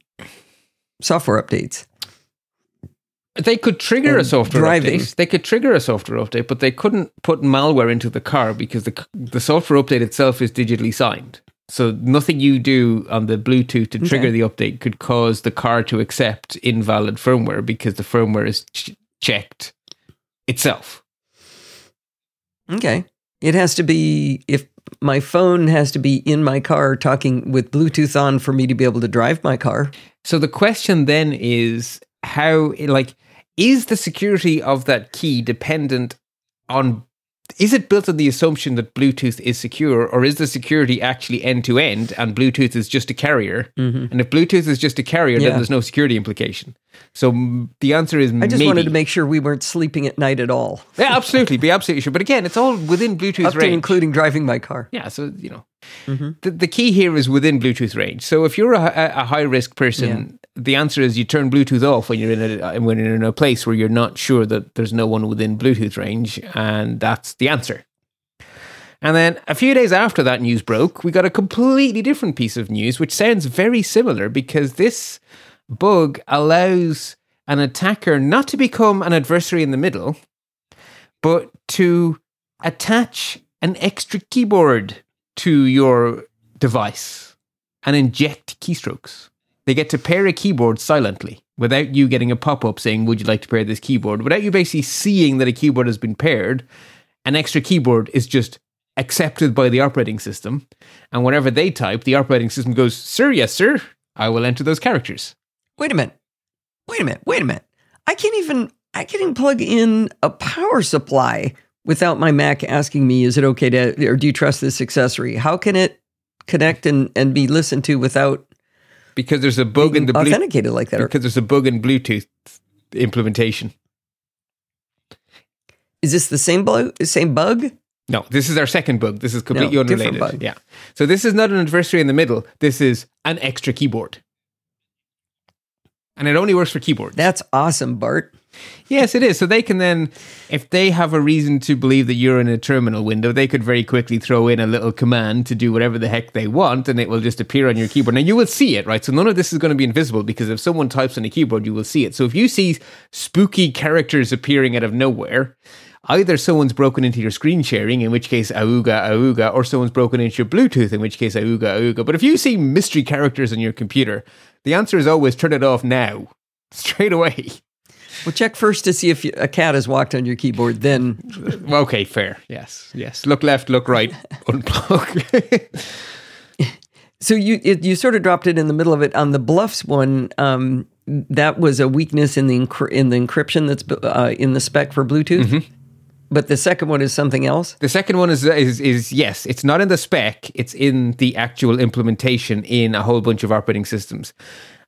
software updates. They could trigger a software driving. update. They could trigger a software update, but they couldn't put malware into the car because the the software update itself is digitally signed. So nothing you do on the Bluetooth to trigger Okay. the update could cause the car to accept invalid firmware because the firmware is ch- checked itself. Okay. It has to be if my phone has to be in my car talking with Bluetooth on for me to be able to drive my car. So the question then is how like is the security of that key dependent on is it built on the assumption that Bluetooth is secure or is the security actually end to end and Bluetooth is just a carrier? Mhm. And if Bluetooth is just a carrier, Yeah. then there's no security implication. So mm, the answer is I just maybe. wanted to make sure we weren't sleeping at night at all, yeah, absolutely, be absolutely sure. But again, it's all within Bluetooth up range. including driving my car. Yeah, so you know, Mhm. the, the key here is within Bluetooth range. So if you're a, a, a high risk person, the answer is you turn Bluetooth off when you're in a uh, when you're in a place where you're not sure that there's no one within Bluetooth range, and that's the answer. And then a few days after that news broke, we got a completely different piece of news, which sounds very similar because this bug allows an attacker not to become an adversary in the middle, but to attach an extra keyboard to your device and inject keystrokes. They get to pair a keyboard silently without you getting a pop up saying, Would you like to pair this keyboard? Without you basically seeing that a keyboard has been paired, an extra keyboard is just accepted by the operating system. And whenever they type, the operating system goes, Sir, yes, sir, I will enter those characters. Wait a minute. Wait a minute. Wait a minute. I can't even I can't even plug in a power supply without my Mac asking me, is it okay to or do you trust this accessory? How can it connect and, and be listened to without Because there's a bug in the Bluetooth. authenticated like that? Or Because there's a bug in Bluetooth implementation. is this the same bug same bug? No, this is our second bug. This is completely No, different unrelated. bug. Yeah. So this is not an adversary in the middle. This is an extra keyboard. And it only works for keyboards. That's awesome, Bart. Yes, it is. So they can then, if they have a reason to believe that you're in a terminal window, they could very quickly throw in a little command to do whatever the heck they want and it will just appear on your keyboard. Now you will see it, right? So none of this is going to be invisible because if someone types on a keyboard, you will see it. So if you see spooky characters appearing out of nowhere, either someone's broken into your screen sharing, in which case auga auga, or someone's broken into your Bluetooth, in which case auga auga. But if you see mystery characters on your computer, the answer is always turn it off now, straight away. Well, check first to see if you, a cat has walked on your keyboard. Then Okay, fair. Yes, yes. Look left, look right, unplug. So you it, you sort of dropped it in the middle of it on the bluffs one. Um, that was a weakness in the encry- in the encryption that's uh, in the spec for Bluetooth. But the second one is something else. The second one is, is is yes, it's not in the spec; it's in the actual implementation in a whole bunch of operating systems.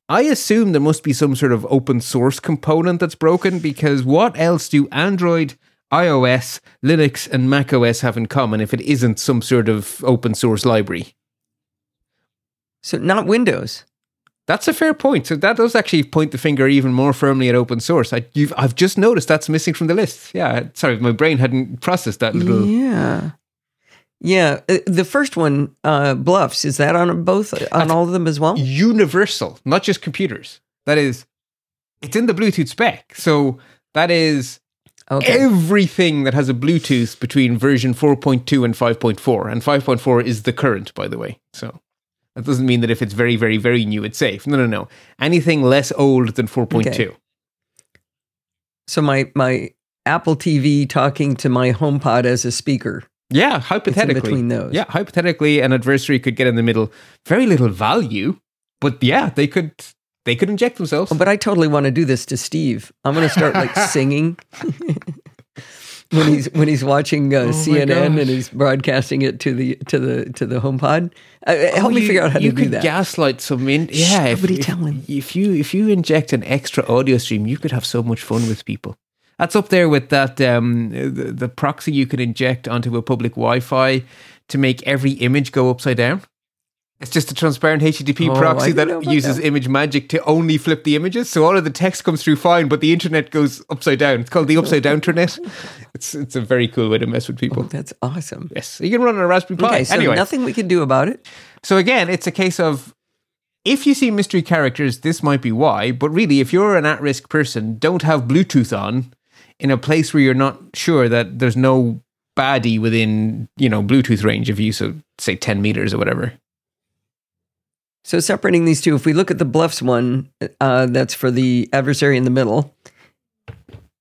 I assume there must be some sort of open source component that's broken because what else do Android, iOS, Linux, and macOS have in common if it isn't some sort of open source library? So not Windows. That's a fair point. So that does actually point the finger even more firmly at open source. I, have just noticed that's missing from the list. Yeah, sorry, my brain hadn't processed that little. Yeah. Yeah, uh, the first one, uh, Bluffs, is that on both on That's all of them as well? Universal, not just computers. That is, it's in the Bluetooth spec. So that is okay. everything that has a Bluetooth between version 4.2 and 5.4. And 5.4 is the current, by the way. So that doesn't mean that if it's very, very, very new, it's safe. No, no, no. Anything less old than 4.2. Okay. So my my Apple TV talking to my HomePod as a speaker yeah, hypothetically. between those. Yeah, hypothetically, an adversary could get in the middle. Very little value, but yeah, they could they could inject themselves. Oh, but I totally want to do this to Steve. I'm going to start like singing when he's when he's watching uh, oh CNN and he's broadcasting it to the to the to the HomePod. Uh, uh help oh, me figure out how to do that. Gaslight some in. Yeah, Shh, nobody if, tell him. If you if you inject an extra audio stream, you could have so much fun with people. That's up there with that um, the, the proxy you can inject onto a public Wi-Fi to make every image go upside down. It's just a transparent HTTP oh, proxy that uses that. ImageMagick to only flip the images. So all of the text comes through fine, but the internet goes upside down. It's called the upside down internet. It's it's a very cool way to mess with people. Oh, that's awesome. Yes. You can run on a Raspberry Pi. Okay, so anyway. nothing we can do about it. So again, it's a case of if you see mystery characters, this might be why. But really, if you're an at risk person, don't have Bluetooth on in a place where you're not sure that there's no baddie within, you know, Bluetooth range of you, so say 10 meters or whatever. So separating these two, if we look at the bluffs one, uh, that's for the adversary in the middle.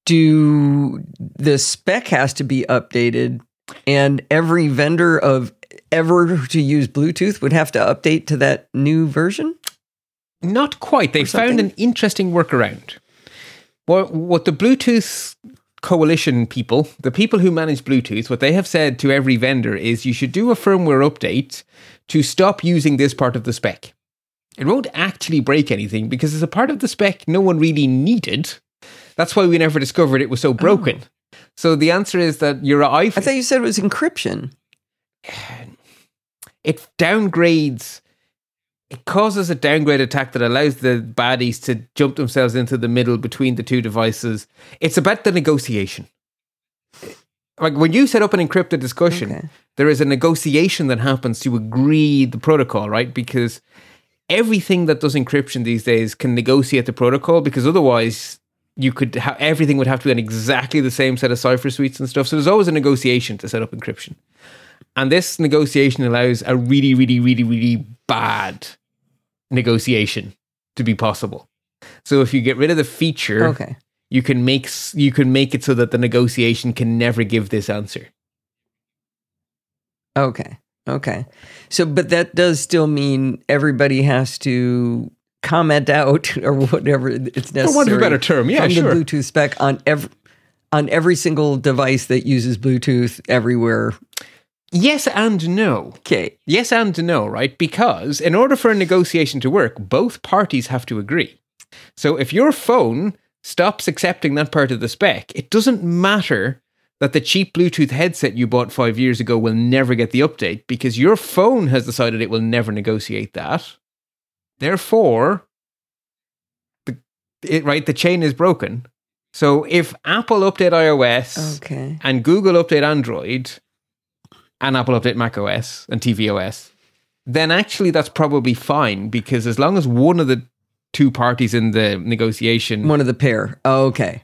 Do the spec has to be updated, and every vendor of ever to use Bluetooth would have to update to that new version? Not quite. They found an interesting workaround. What what the Bluetooth coalition people, the people who manage Bluetooth, what they have said to every vendor is you should do a firmware update to stop using this part of the spec. It won't actually break anything because it's a part of the spec no one really needed. That's why we never discovered it was so broken. Oh. So the answer is that your iPhone. I thought you said it was encryption. It downgrades it causes a downgrade attack that allows the baddies to jump themselves into the middle between the two devices. It's about the negotiation. Like when you set up an encrypted discussion, okay. there is a negotiation that happens to agree the protocol, right? Because everything that does encryption these days can negotiate the protocol because otherwise you could have everything would have to be on exactly the same set of cipher suites and stuff. So there's always a negotiation to set up encryption. And this negotiation allows a really, really, really, really bad negotiation to be possible. So if you get rid of the feature, okay. you can make you can make it so that the negotiation can never give this answer. Okay. Okay. So but that does still mean everybody has to comment out or whatever it's necessary. For want of a better term, yeah, from sure. the Bluetooth spec on every on every single device that uses Bluetooth everywhere Yes and no. Okay. Yes and no, right? Because in order for a negotiation to work, both parties have to agree. So if your phone stops accepting that part of the spec, it doesn't matter that the cheap Bluetooth headset you bought five years ago will never get the update because your phone has decided it will never negotiate that. Therefore, the it, right the chain is broken. So if Apple update iOS okay. and Google update Android, and Apple update Mac OS and tvOS, then actually that's probably fine because as long as one of the two parties in the negotiation, one of the pair, oh, okay,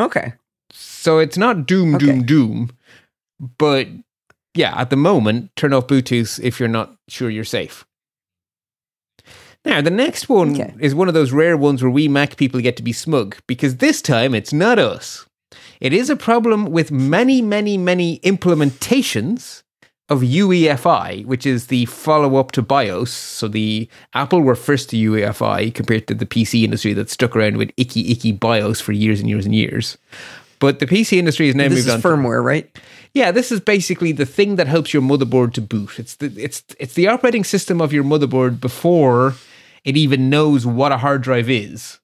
okay, so it's not doom, doom, doom, but yeah, at the moment, turn off Bluetooth if you're not sure you're safe. Now, the next one okay. is one of those rare ones where we Mac people get to be smug because this time it's not us. It is a problem with many, many, many implementations of UEFI, which is the follow up to BIOS. So the Apple were first to UEFI compared to the PC industry that stuck around with icky, icky BIOS for years and years and years. But the PC industry has now This moved is on. to- firmware, right? yeah, this is basically the thing that helps your motherboard to boot. It's the it's it's the operating system of your motherboard before it even knows what a hard drive is.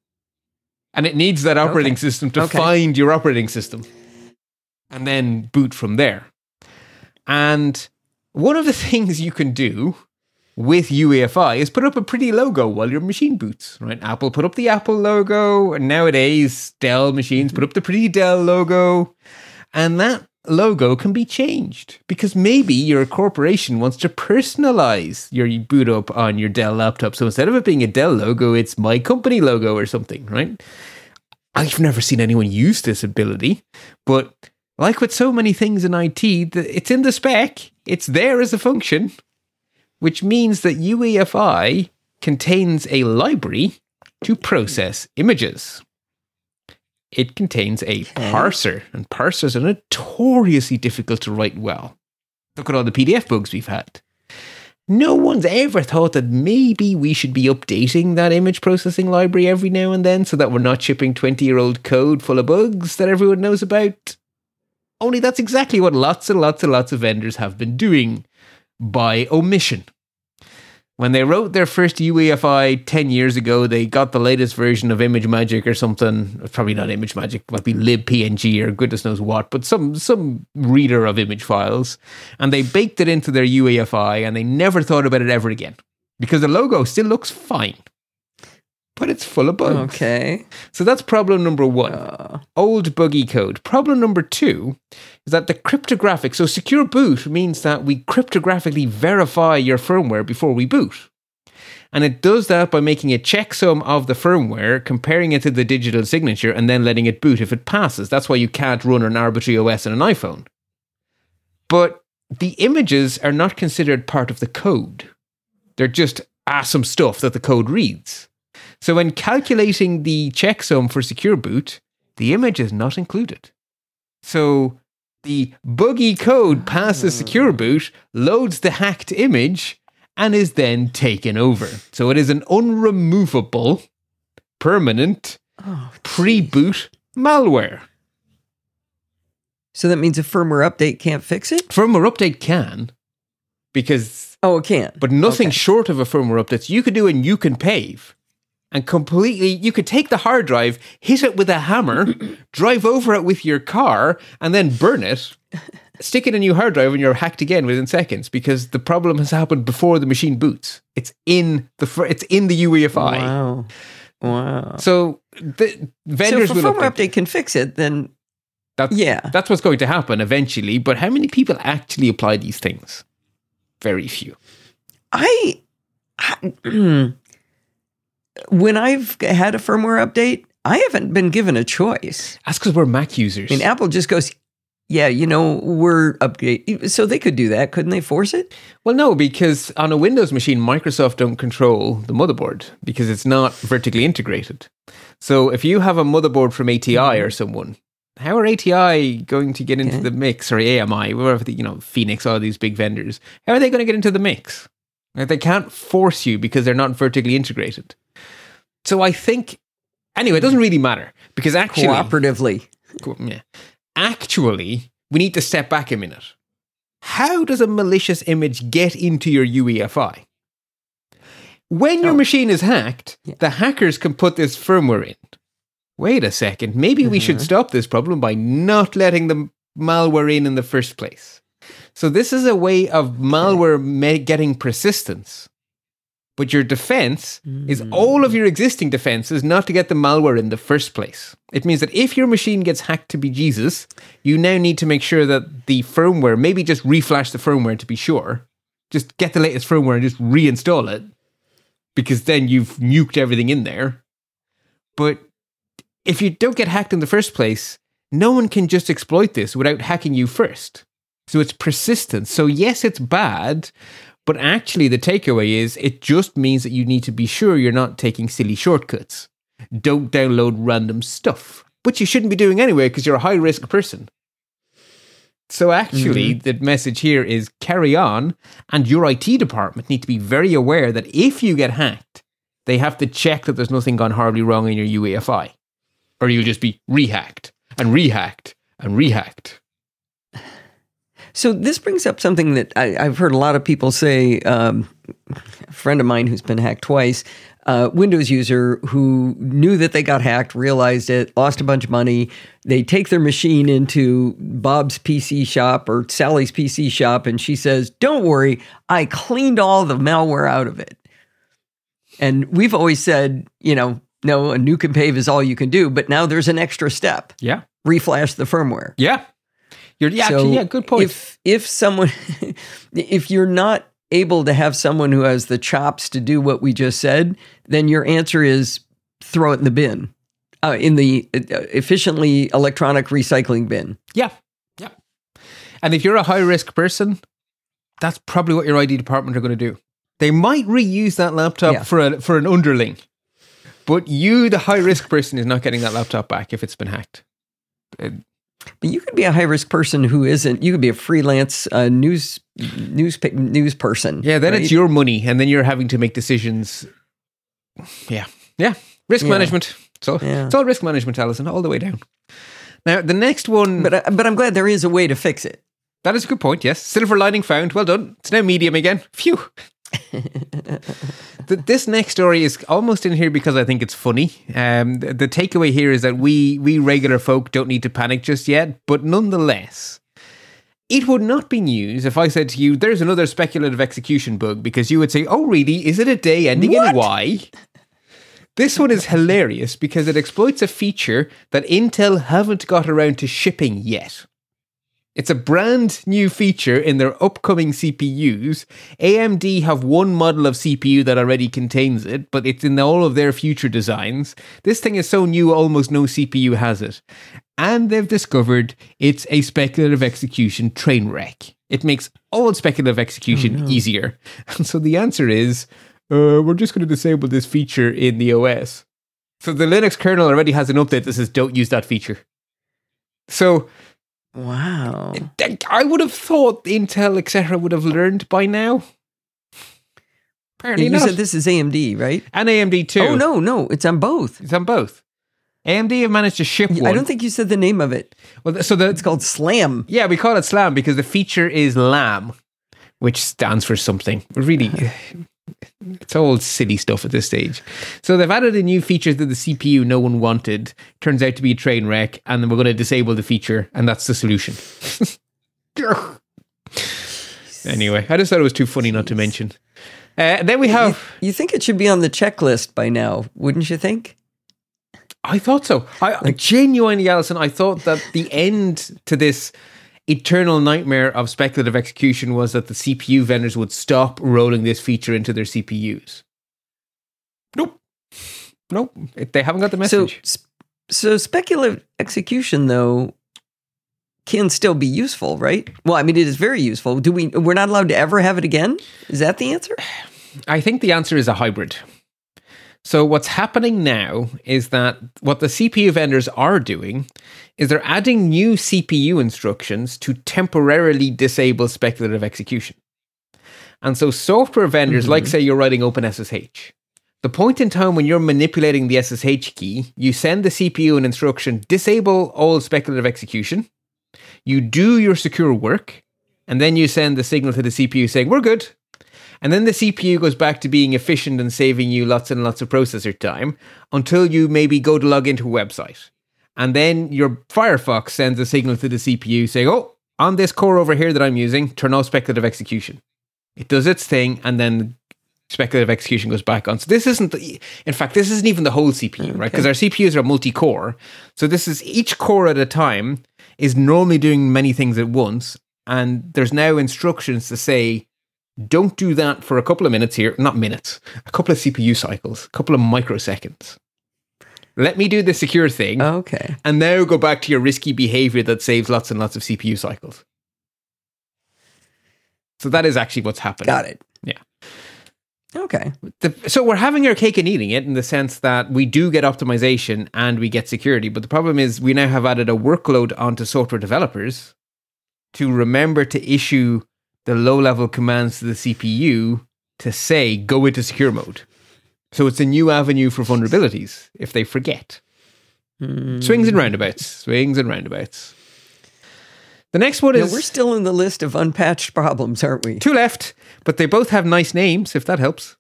And it needs that operating Okay. system to Okay. find your operating system and then boot from there. And one of the things you can do with UEFI is put up a pretty logo while your machine boots, right? Apple put up the Apple logo, and nowadays Dell machines put up the pretty Dell logo. And that logo can be changed because maybe your corporation wants to personalize your boot up on your Dell laptop. So instead of it being a Dell logo, it's my company logo or something, right? I've never seen anyone use this ability, but like with so many things in IT, it's in the spec, it's there as a function, which means that UEFI contains a library to process images. It contains a parser, and parsers are notoriously difficult to write well. Look at all the PDF bugs we've had. No one's ever thought that maybe we should be updating that image processing library every now and then so that we're not shipping 20 year old code full of bugs that everyone knows about. Only that's exactly what lots and lots and lots of vendors have been doing by omission. When they wrote their first UEFI 10 years ago, they got the latest version of ImageMagick or something. Probably not ImageMagick, it might be libpng or goodness knows what, but some, some reader of image files. And they baked it into their UEFI and they never thought about it ever again because the logo still looks fine, but it's full of bugs. Okay. So that's problem number one Uh, old buggy code. Problem number two is that the cryptographic, so secure boot means that we cryptographically verify your firmware before we boot. And it does that by making a checksum of the firmware, comparing it to the digital signature, and then letting it boot if it passes. That's why you can't run an arbitrary OS on an iPhone. But the images are not considered part of the code. They're just awesome stuff that the code reads. So when calculating the checksum for secure boot, the image is not included. So the buggy code passes secure ah. boot, loads the hacked image, and is then taken over. So it is an unremovable, permanent, oh, pre boot malware. so that means a firmware update can't fix it? Firmware update can, because, Oh, it can. but nothing Okay. short of a firmware update. You could do a you can pave and completely, you could take the hard drive, hit it with a hammer, drive over it with your car, and then burn it. Stick it in a new hard drive and you're hacked again within seconds because the problem has happened before the machine boots. It's in the fir- it's in the UEFI. Wow. Wow. So the vendors so if a firmware update. update can fix it, then That's, yeah. that's what's going to happen eventually. But how many people actually apply these things? Very few. I, I when I've had a firmware update, I haven't been given a choice. That's because we're Mac users. I mean, Apple just goes, "Yeah, you know, we're upgrade." So they could do that, couldn't they? Force it? well, no, because on a Windows machine, Microsoft don't control the motherboard because it's not vertically integrated. So if you have a motherboard from ATI or mm-hmm. someone, how are ATI going to get into Okay. the mix or AMI, whatever the, you know, Phoenix, all these big vendors? How are they going to get into the mix? They can't force you because they're not vertically integrated. So I think, anyway, it doesn't really matter because actually, Cooperatively. Yeah. Actually, we need to step back a minute. How does a malicious image get into your UEFI? When your Oh. machine is hacked, Yeah. the hackers can put this firmware in. Wait a second, maybe we should Mhm. stop this problem by not letting the malware in in the first place. So, this is a way of malware ma- getting persistence. But your defense is Mm. all of your existing defenses not to get the malware in the first place. It means that if your machine gets hacked to be Jesus, you now need to make sure that the firmware, maybe just reflash the firmware to be sure, just get the latest firmware and just reinstall it, because then you've nuked everything in there. But if you don't get hacked in the first place, no one can just exploit this without hacking you first. So it's persistent. So, yes, it's bad, but actually, the takeaway is it just means that you need to be sure you're not taking silly shortcuts. Don't download random stuff, which you shouldn't be doing anyway because you're a high risk person. So, actually, mm-hmm. the message here is carry on, and your IT department need to be very aware that if you get hacked, they have to check that there's nothing gone horribly wrong in your UEFI, or you'll just be rehacked. and rehacked and rehacked. So this brings up something that I, have heard a lot of people say. Um, a friend of mine who's been hacked twice, uh, Windows user who knew that they got hacked, realized it, lost a bunch of money. They take their machine into Bob's PC shop or Sally's PC shop, and she says, "Don't worry, I cleaned all the malware out of it." And we've always said, you know, no, a nuke and pave is all you can do, but now there's an extra step. Yeah, reflash the firmware. Yeah, you're yeah, so yeah, good point. If if someone if you're not able to have someone who has the chops to do what we just said, then your answer is throw it in the bin. Uh, in the uh, efficiently electronic recycling bin. Yeah. Yeah. And if you're a high risk person, that's probably what your ID department are going to do. They might reuse that laptop yeah. for a for an underling. But you, the high risk person, is not getting that laptop back if it's been hacked. But you could be a high risk person who isn't. You could be a freelance uh, news news news person. Yeah, then right? it's your money, and then you're having to make decisions. Yeah, yeah, risk yeah. management. So yeah. it's all risk management, Allison, all the way down. Now the next one, but uh, but I'm glad there is a way to fix it. That is a good point. Yes, silver lining found. Well done. It's now medium again. Phew. The, this next story is almost in here because I think it's funny. Um, the, the takeaway here is that we we regular folk don't need to panic just yet, but nonetheless, it would not be news if I said to you, "There's another speculative execution bug," because you would say, "Oh, really? Is it a day ending what? in Y?" This one is hilarious because it exploits a feature that Intel haven't got around to shipping yet. It's a brand new feature in their upcoming CPUs. AMD have one model of CPU that already contains it, but it's in all of their future designs. This thing is so new, almost no CPU has it. And they've discovered it's a speculative execution train wreck. It makes all speculative execution oh, no. easier. And so the answer is uh, we're just going to disable this feature in the OS. So the Linux kernel already has an update that says don't use that feature. So Wow. I would have thought Intel, etc., would have learned by now. Apparently you not. said this is AMD, right? And AMD too. Oh no, no, it's on both. It's on both. AMD have managed to ship one. I don't think you said the name of it. Well, so the, it's called Slam. Yeah, we call it Slam because the feature is LAM, which stands for something. Really, it's all silly stuff at this stage. So they've added a new feature to the CPU no one wanted. Turns out to be a train wreck, and then we're going to disable the feature, and that's the solution. anyway, I just thought it was too funny not to mention. Uh, then we have. You, you, think it should be on the checklist by now, wouldn't you think? I thought so. I like, genuinely, Allison, I thought that the end to this eternal nightmare of speculative execution was that the CPU vendors would stop rolling this feature into their CPUs. Nope. Nope. They haven't got the message. So, so speculative execution, though, can still be useful, right? Well, I mean, it is very useful. Do we? We're not allowed to ever have it again. Is that the answer? I think the answer is a hybrid. So, what's happening now is that what the CPU vendors are doing is they're adding new CPU instructions to temporarily disable speculative execution. And so, software vendors, mm-hmm. like say you're writing OpenSSH, the point in time when you're manipulating the SSH key, you send the CPU an instruction disable all speculative execution, you do your secure work, and then you send the signal to the CPU saying, We're good, and then the CPU goes back to being efficient and saving you lots and lots of processor time until you maybe go to log into a website. And then your Firefox sends a signal to the CPU saying, oh, on this core over here that I'm using, turn off speculative execution. It does its thing and then speculative execution goes back on. So this isn't, the, in fact, this isn't even the whole CPU, okay. right? Because our CPUs are multi core. So this is each core at a time is normally doing many things at once. And there's now instructions to say, don't do that for a couple of minutes here, not minutes, a couple of CPU cycles, a couple of microseconds. Let me do the secure thing. Okay. And now go back to your risky behavior that saves lots and lots of CPU cycles. So that is actually what's happening. Got it. Yeah. Okay. The, so we're having our cake and eating it in the sense that we do get optimization and we get security. But the problem is we now have added a workload onto software developers to remember to issue the low level commands to the CPU to say go into secure mode. So it's a new avenue for vulnerabilities if they forget. Swings and roundabouts. Swings and roundabouts. The next one Now, is we're still in the list of unpatched problems, aren't we? two left, but they both have nice names, if that helps.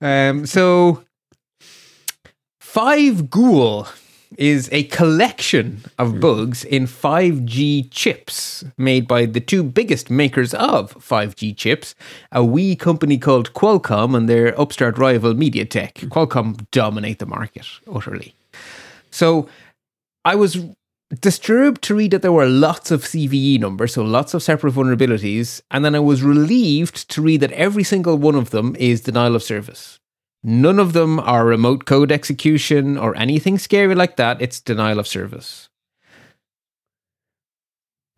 Um, so, 5Ghoul is a collection of hmm. bugs in 5G chips made by the two biggest makers of 5G chips, a wee company called Qualcomm and their upstart rival MediaTek. Hmm. Qualcomm dominate the market utterly. So, I was disturbed to read that there were lots of CVE numbers, so lots of separate vulnerabilities, and then I was relieved to read that every single one of them is denial of service. None of them are remote code execution or anything scary like that. It's denial of service.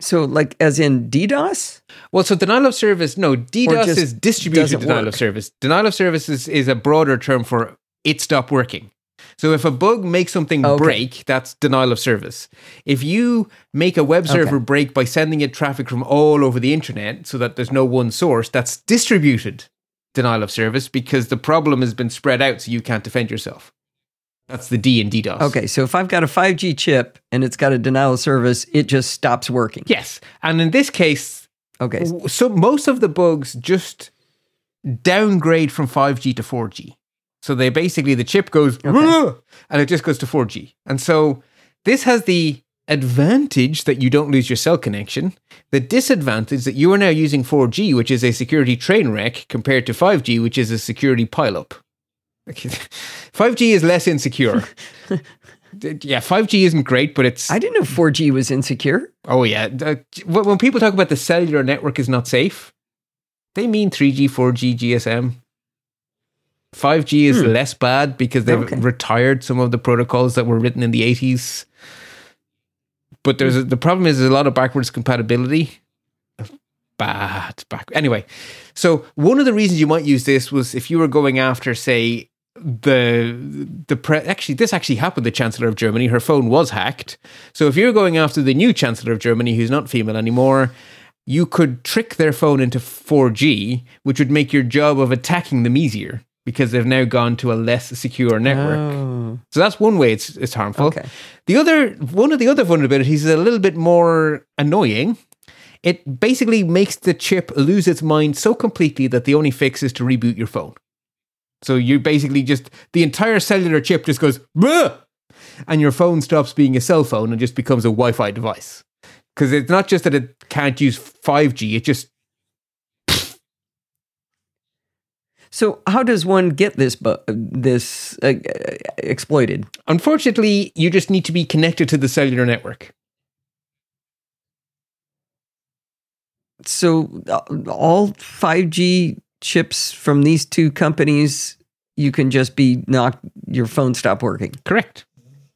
So, like, as in DDoS? Well, so denial of service, no, DDoS is distributed denial work. of service. Denial of service is, is a broader term for it stopped working. So if a bug makes something oh, Okay. break, that's denial of service. If you make a web server break by sending it traffic from all over the internet so that there's no one source, that's distributed denial of service because the problem has been spread out so you can't defend yourself. That's the D in DDoS. Okay, so if I've got a 5G chip and it's got a denial of service, it just stops working. Yes. And in this case, Okay, so most of the bugs just downgrade from 5G to 4G. So they basically the chip goes Okay. and it just goes to 4G. And so this has the advantage that you don't lose your cell connection, the disadvantage that you are now using 4G, which is a security train wreck, compared to 5G, which is a security pileup. 5G is less insecure. yeah, 5G isn't great, but it's I didn't know 4G was insecure. Oh yeah, Uh, when people talk about the cellular network is not safe, they mean 3G, 4G, GSM. 5G is less bad because they've Okay. retired some of the protocols that were written in the 80s. But there's a, the problem is there's a lot of backwards compatibility. Bad back. Anyway, so one of the reasons you might use this was if you were going after, say, the the pre- actually this actually happened. The Chancellor of Germany, her phone was hacked. So if you're going after the new Chancellor of Germany, who's not female anymore, you could trick their phone into 4G, which would make your job of attacking them easier because they've now gone to a less secure network. Oh, So that's one way it's it's harmful. Okay. The other one of the other vulnerabilities is a little bit more annoying. It basically makes the chip lose its mind so completely that the only fix is to reboot your phone. So you basically just the entire cellular chip just goes "Bleh!" and your phone stops being a cell phone and just becomes a Wi-Fi device. Because it's not just that it can't use 5G, it just so how does one get this bu- this uh, exploited? unfortunately you just need to be connected to the cellular network. So uh, all 5G chips from these two companies, you can just be knocked. Your phone stop working. Correct.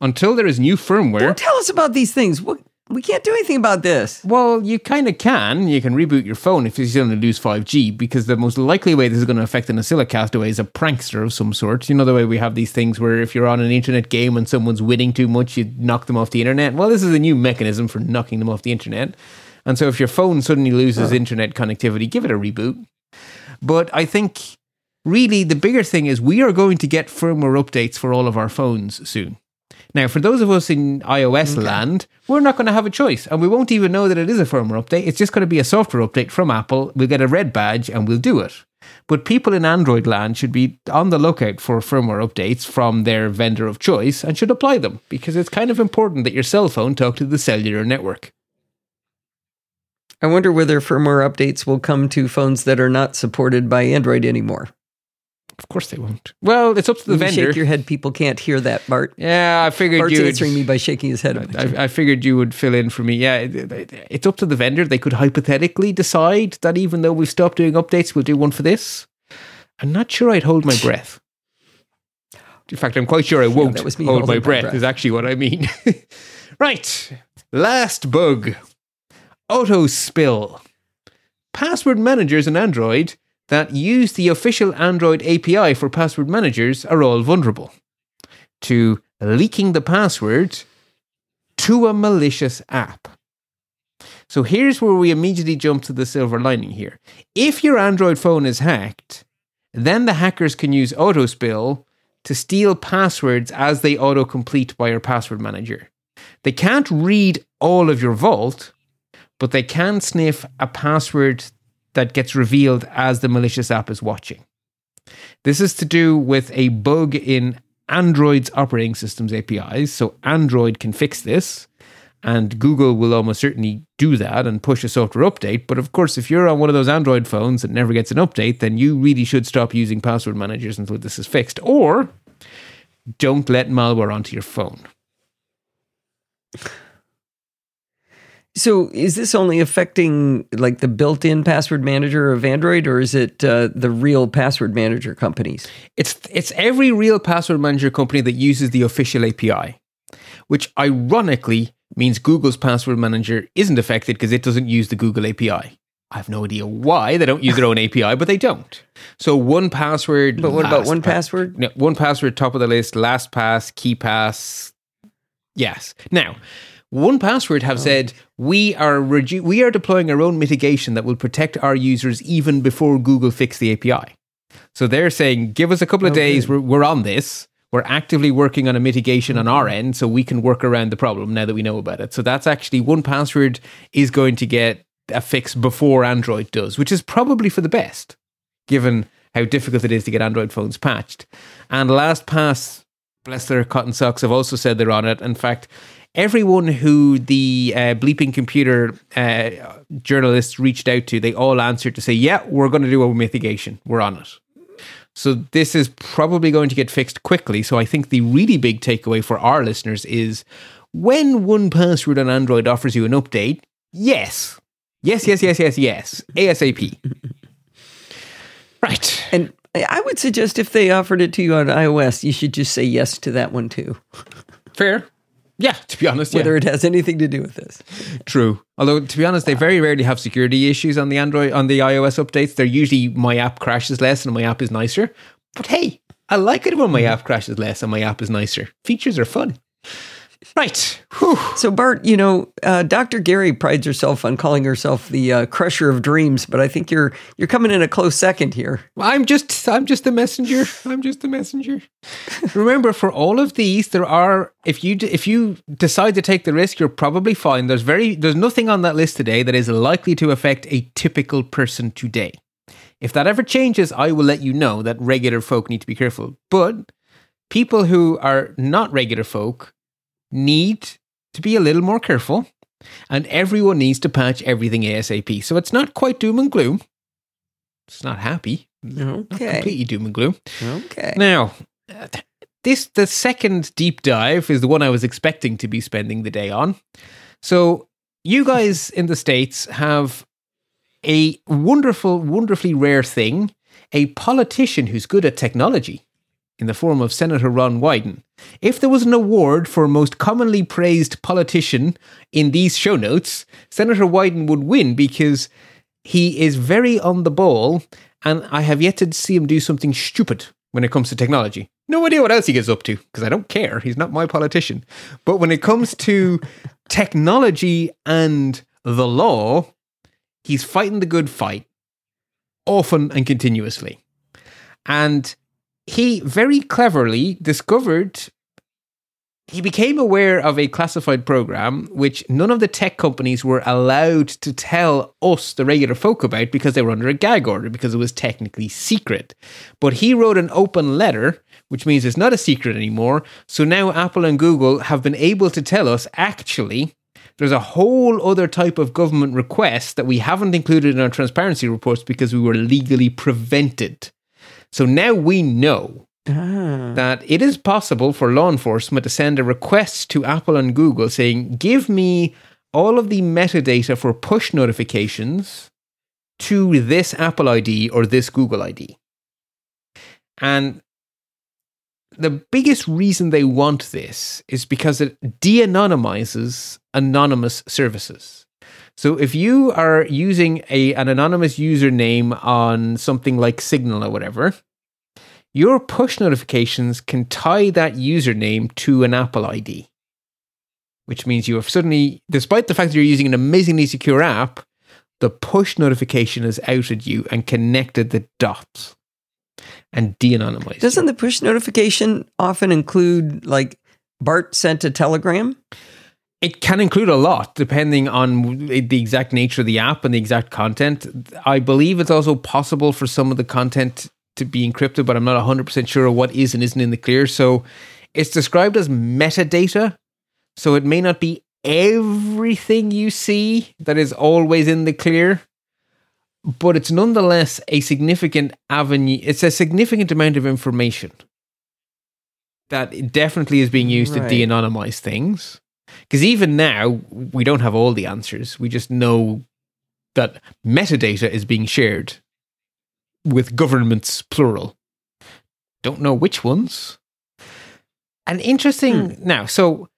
Until there is new firmware. Don't tell us about these things. What, we can't do anything about this. Well, you kind of can. You can reboot your phone if you're going to lose 5G because the most likely way this is going to affect a Nosilla castaway is a prankster of some sort. You know, the way we have these things where if you're on an internet game and someone's winning too much, you knock them off the internet. Well, this is a new mechanism for knocking them off the internet. And so if your phone suddenly loses oh. internet connectivity, give it a reboot. But I think really the bigger thing is we are going to get firmware updates for all of our phones soon. Now, for those of us in iOS land, we're not going to have a choice and we won't even know that it is a firmware update. It's just going to be a software update from Apple. We'll get a red badge and we'll do it. But people in Android land should be on the lookout for firmware updates from their vendor of choice and should apply them because it's kind of important that your cell phone talk to the cellular network. I wonder whether firmware updates will come to phones that are not supported by Android anymore. Of course they won't. Well, it's up to the You vendor. shake your head. People can't hear that, Bart. yeah, I figured Bart's you answering me by shaking his head. I, I figured you would fill in for me. Yeah, it- it- it's up to the vendor. They could hypothetically decide that even though we've stopped doing updates, we'll do one for this. I'm not sure I'd hold my breath. In fact, I'm quite sure I won't was hold my holding my breath, breath. is actually what I mean. right. Last bug AutoSpill. Password managers in Android that use the official Android API for password managers are all vulnerable to leaking the password to a malicious app. So here's where we immediately jump to the silver lining here. If your Android phone is hacked, then the hackers can use Autospill to steal passwords as they autocomplete by your password manager. They can't read all of your vault, but they can sniff a password that gets revealed as the malicious app is watching. This is to do with a bug in Android's operating systems APIs. So Android can fix this, and Google will almost certainly do that and push a software update. But of course, if you're on one of those Android phones that never gets an update, then you really should stop using password managers until this is fixed. Or don't let malware onto your phone. So, is this only affecting like the built-in password manager of Android, or is it uh, the real password manager companies? It's it's every real password manager company that uses the official API, which ironically means Google's password manager isn't affected because it doesn't use the Google API. I have no idea why they don't use their own API, but they don't. So 1Password. But what about one pa- password? No, 1Password, top of the list, LastPass, KeePass. Yes. Now, 1Password have oh. said we are redu- we are deploying our own mitigation that will protect our users even before Google fix the API. So they're saying, give us a couple of okay. days. We're, we're on this. We're actively working on a mitigation on our mm-hmm. end, so we can work around the problem now that we know about it. So that's actually 1Password is going to get a fix before Android does, which is probably for the best, given how difficult it is to get Android phones patched. And LastPass, bless their cotton socks, have also said they're on it. In fact, everyone who the uh, BleepingComputer uh, journalists reached out to, they all answered to say, "Yeah, we're going to do a mitigation. We're on it." So this is probably going to get fixed quickly. So I think the really big takeaway for our listeners is when 1Password on Android offers you an update, yes, yes, yes, yes, yes, yes, ASAP. right. And I would suggest if they offered it to you on iOS, you should just say yes to that one too. Fair. Yeah, to be honest, whether yeah. it has anything to do with this. True. Although to be honest, they very rarely have security issues on the Android on the iOS updates. They're usually my app crashes less and my app is nicer. But hey, I like it when my mm-hmm. app crashes less and my app is nicer. Features are fun. Right. Whew. So, Bart, you know, uh, Dr. Gary prides herself on calling herself the uh, crusher of dreams, but I think you're you're coming in a close second here. I'm just I'm just a messenger. I'm just a messenger. Remember, for all of these, there are if you if you decide to take the risk, you're probably fine. There's very there's nothing on that list today that is likely to affect a typical person today. If that ever changes, I will let you know that regular folk need to be careful. But people who are not regular folk need to be a little more careful, and everyone needs to patch everything ASAP. So it's not quite doom and gloom. It's not happy. Okay. Not completely doom and gloom. Okay. Now, this the second deep dive is the one I was expecting to be spending the day on. So you guys in the states have a wonderful, wonderfully rare thing: a politician who's good at technology in the form of Senator Ron Wyden. If there was an award for most commonly praised politician in these show notes, Senator Wyden would win because he is very on the ball, and I have yet to see him do something stupid when it comes to technology. No idea what else he gets up to because I don't care. He's not my politician. But when it comes to technology and the law, he's fighting the good fight often and continuously. And he very cleverly discovered he became aware of a classified program which none of the tech companies were allowed to tell us, the regular folk, about because they were under a gag order because it was technically secret. But he wrote an open letter, which means it's not a secret anymore. So now Apple and Google have been able to tell us actually. There's a whole other type of government request that we haven't included in our transparency reports because we were legally prevented so now we know ah. that it is possible for law enforcement to send a request to Apple and Google saying, give me all of the metadata for push notifications to this Apple ID or this Google ID. And the biggest reason they want this is because it de anonymizes anonymous services. So if you are using a an anonymous username on something like Signal or whatever, your push notifications can tie that username to an Apple ID. Which means you have suddenly, despite the fact that you're using an amazingly secure app, the push notification has outed you and connected the dots. and de-anonymized. Doesn't the push notification often include like Bart sent a telegram? It can include a lot depending on the exact nature of the app and the exact content. I believe it's also possible for some of the content to be encrypted, but I'm not 100% sure of what is and isn't in the clear. So it's described as metadata. So it may not be everything you see that is always in the clear, but it's nonetheless a significant avenue. It's a significant amount of information that definitely is being used Right. to de anonymize things. Because even now, we don't have all the answers. We just know that metadata is being shared with governments, plural. Don't know which ones. And interesting hmm. now, so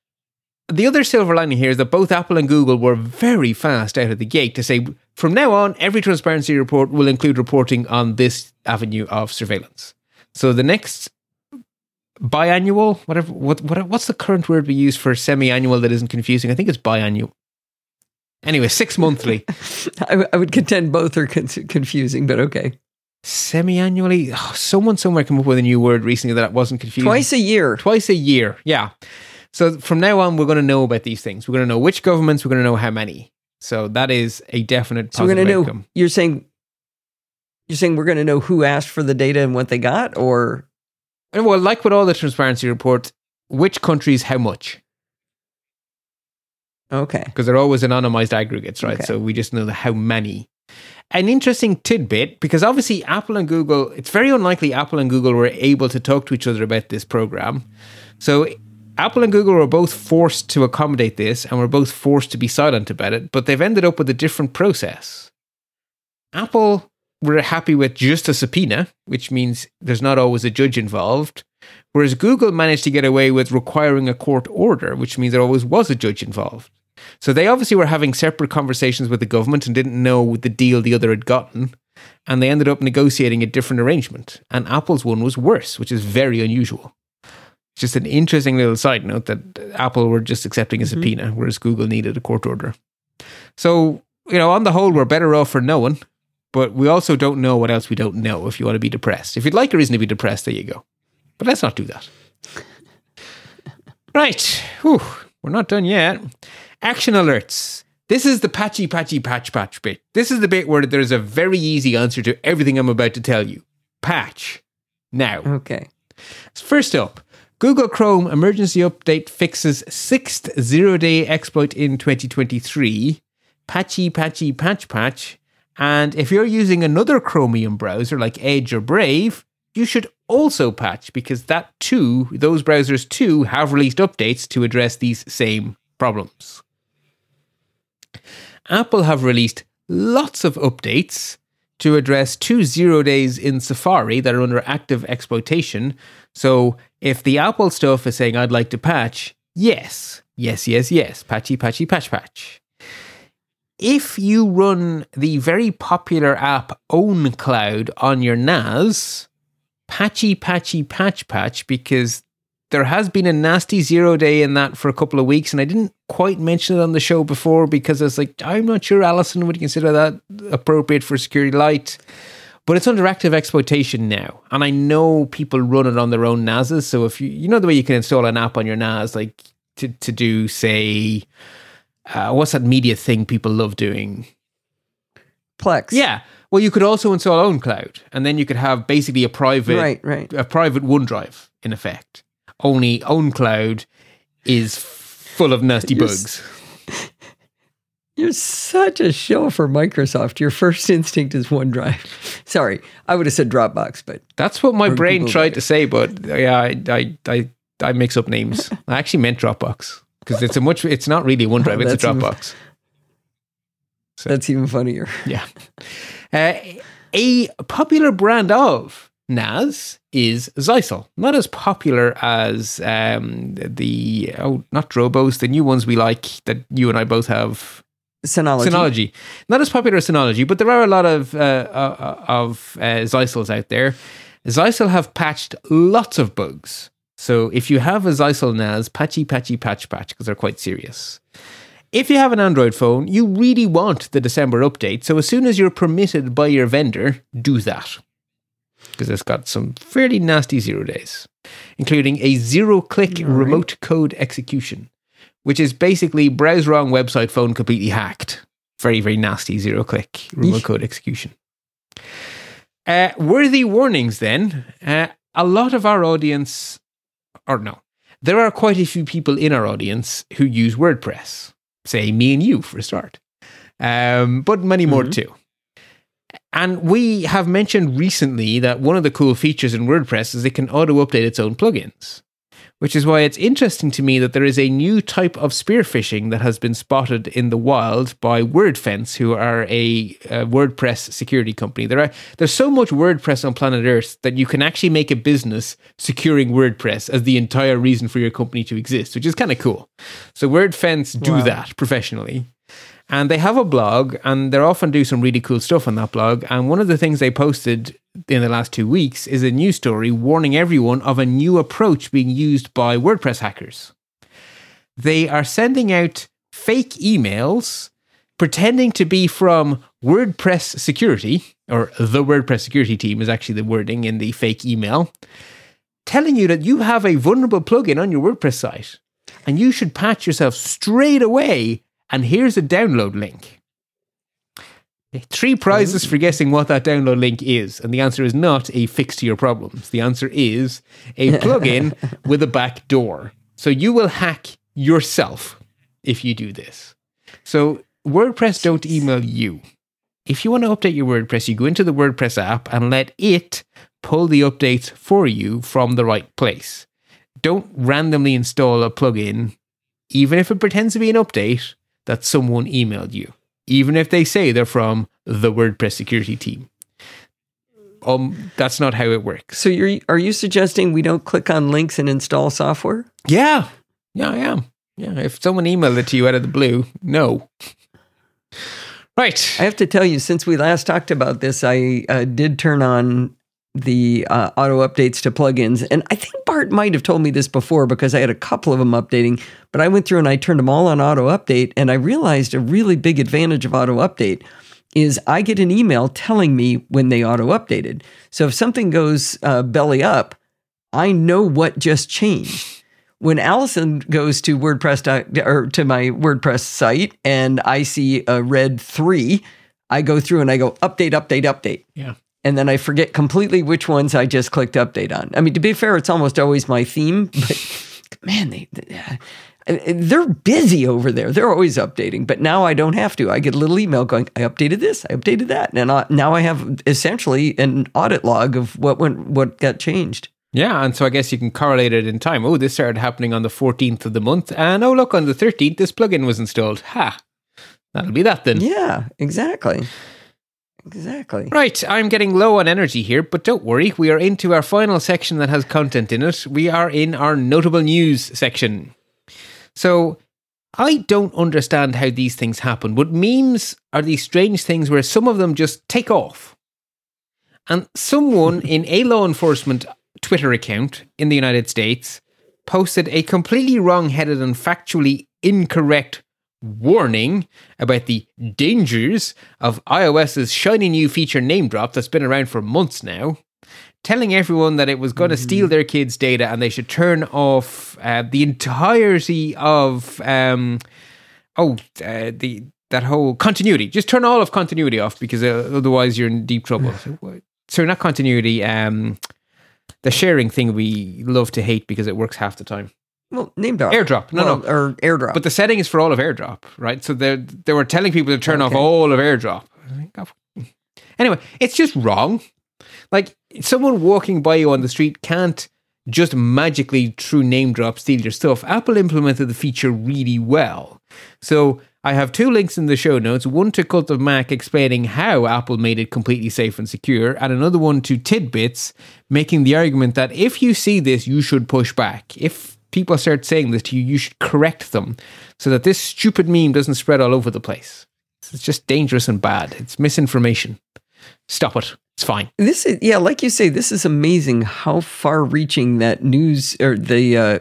the other silver lining here is that both Apple and Google were very fast out of the gate to say from now on, every transparency report will include reporting on this avenue of surveillance. So the next biannual, whatever, what, what, what's the current word we use for semi-annual that isn't confusing? I think it's biannual. Anyway, six monthly, I would contend both are con- confusing, but okay. semi-annually. Oh, someone somewhere came up with a new word recently that wasn't confusing. Twice a year. twice a year. Yeah. So from now on, we're going to know about these things. We're going to know which governments. We're going to know how many. So that is a definite So we're going to know. outcome. You're saying. You're saying we're going to know who asked for the data and what they got, or And well, like with all the transparency reports, which countries, how much? okay, Because they're always anonymized aggregates, right? Okay. So we just know the how many. An interesting tidbit, because obviously Apple and Google, it's very unlikely Apple and Google were able to talk to each other about this program. So Apple and Google were both forced to accommodate this and were both forced to be silent about it, but they've ended up with a different process. Apple were happy with just a subpoena, which means there's not always a judge involved, whereas Google managed to get away with requiring a court order, which means there always was a judge involved. So they obviously were having separate conversations with the government and didn't know the deal the other had gotten. And they ended up negotiating a different arrangement. And Apple's one was worse, which is very unusual. Just an interesting little side note that Apple were just accepting a mm-hmm. subpoena, whereas Google needed a court order. So, you know, on the whole, we're better off for knowing, but we also don't know what else we don't know if you want to be depressed. If you'd like a reason to be depressed, there you go. But let's not do that. right. Whew. We're not done yet. Action alerts. This is the patchy, patchy, patch, patch bit. This is the bit where there's a very easy answer to everything I'm about to tell you. Patch. Now. okay. First up, Google Chrome emergency update fixes sixth zero day exploit in 2023. Patchy, patchy, patch, patch. And if you're using another Chromium browser like Edge or Brave, you should also patch because that too, those browsers too, have released updates to address these same problems. Apple have released lots of updates to address two zero days in Safari that are under active exploitation. So if the Apple stuff is saying, I'd like to patch, yes, yes, yes, yes, patchy, patchy, patch, patch. If you run the very popular app OwnCloud on your NAS, patchy, patchy, patch, patch, because there has been a nasty zero day in that for a couple of weeks, and I didn't quite mention it on the show before because I was like, I'm not sure Allison would consider that appropriate for Security Light. But it's under active exploitation now. And I know people run it on their own NASs. So if you you know the way you can install an app on your NAS, like to, to do, say, uh, what's that media thing people love doing? Plex. Yeah. Well, you could also install OwnCloud, and then you could have basically a private Right. Right. a private OneDrive in effect. Only OwnCloud is full of nasty You're bugs. You're such a show for Microsoft. Your first instinct is OneDrive. Sorry, I would have said Dropbox, but That's what my brain Google tried to say, but yeah, I I I, I mix up names. I actually meant Dropbox because it's a much. It's not really OneDrive. it's a That's even- Dropbox. that's even funnier. Yeah. Uh, a popular brand of NAS is Zyxel. Not as popular as um, the, oh, not Drobos, the new ones we like that you and I both have. Synology. Synology. Not as popular as Synology, but there are a lot of, uh, uh, of uh, Zyxels out there. Zyxel have patched lots of bugs. So if you have a Zyxel NAS, patchy, patchy, patch, patch, because they're quite serious. If you have an Android phone, you really want the December update. So as soon as you're permitted by your vendor, do that. because it's got some fairly nasty zero days, including a zero click remote code execution, which is basically browse wrong website phone completely hacked. Very, very nasty zero click remote code execution. Uh, worthy warnings then. Uh, a lot of our audience, or no, there are quite a few people in our audience who use WordPress. Say me and you for a start, um, but many more too. And we have mentioned recently that one of the cool features in WordPress is it can auto update its own plugins, which is why it's interesting to me that there is a new type of spearfishing that has been spotted in the wild by WordFence, who are a, a WordPress security company. There are there's so much WordPress on planet Earth that you can actually make a business securing WordPress as the entire reason for your company to exist, which is kind of cool. So WordFence do Wow. that professionally. And they have a blog, and they often do some really cool stuff on that blog. And one of the things they posted in the last two weeks is a news story warning everyone of a new approach being used by WordPress hackers. They are sending out fake emails pretending to be from WordPress security, or the WordPress security team is actually the wording in the fake email, telling you that you have a vulnerable plugin on your WordPress site and you should patch yourself straight away. And here's a download link. Three prizes for guessing what that download link is. And the answer is not a fix to your problems. The answer is a plugin with a back door. So you will hack yourself if you do this. So WordPress don't email you. If you want to update your WordPress, you go into the WordPress app and let it pull the updates for you from the right place. Don't randomly install a plugin, even if it pretends to be an update that someone emailed you, even if they say they're from the WordPress security team. Um, that's not how it works. So you're are you suggesting we don't click on links and install software? Yeah, yeah, I am. Yeah, if someone emailed it to you out of the blue, no. Right. I have to tell you, since we last talked about this, I uh, did turn on the uh, auto updates to plugins. And I think Bart might have told me this before because I had a couple of them updating, but I went through and I turned them all on auto update. And I realized a really big advantage of auto update is I get an email telling me when they auto updated. So if something goes uh, belly up, I know what just changed. When Allison goes to WordPress or to my WordPress site and I see a red three, I go through and I go update, update, update. Yeah. And then I forget completely which ones I just clicked update on. I mean, to be fair, it's almost always my theme, but man, they, they they're busy over there. They're always updating, but now I don't have to. I get a little email going, I updated this, I updated that, and I, now I have essentially an audit log of what went, what got changed. Yeah, and so I guess you can correlate it in time. Oh, this started happening on the 14th of the month, and oh, look, on the 13th, this plugin was installed. Ha! That'll be that then. Yeah, exactly, exactly. Right, I'm getting low on energy here, but don't worry, we are into our final section that has content in it. We are in our notable news section. So, I don't understand how these things happen, but memes are these strange things where some of them just take off. And someone in a law enforcement Twitter account in the United States posted a completely wrong headed and factually incorrect warning about the dangers of iOS's shiny new feature NameDrop that's been around for months now, telling everyone that it was going to steal their kids' data and they should turn off uh, the entirety of um, oh uh, the that whole continuity. Just turn all of continuity off because uh, otherwise you're in deep trouble. so, so not continuity. Um, the sharing thing we love to hate because it works half the time. Well, NameDrop, AirDrop. No, Well, no. or airdrop. But the setting is for all of AirDrop, right? So they they were telling people to turn off all of AirDrop. Anyway, it's just wrong. Like someone walking by you on the street can't just magically through NameDrop steal your stuff. Apple implemented the feature really well. So I have two links in the show notes. One to Cult of Mac explaining how Apple made it completely safe and secure, and another one to TidBITS making the argument that if you see this, you should push back. If people start saying this to you, you should correct them so that this stupid meme doesn't spread all over the place. It's just dangerous and bad. It's misinformation. Stop it. It's fine. This is yeah, like you say, this is amazing how far-reaching that news or the uh,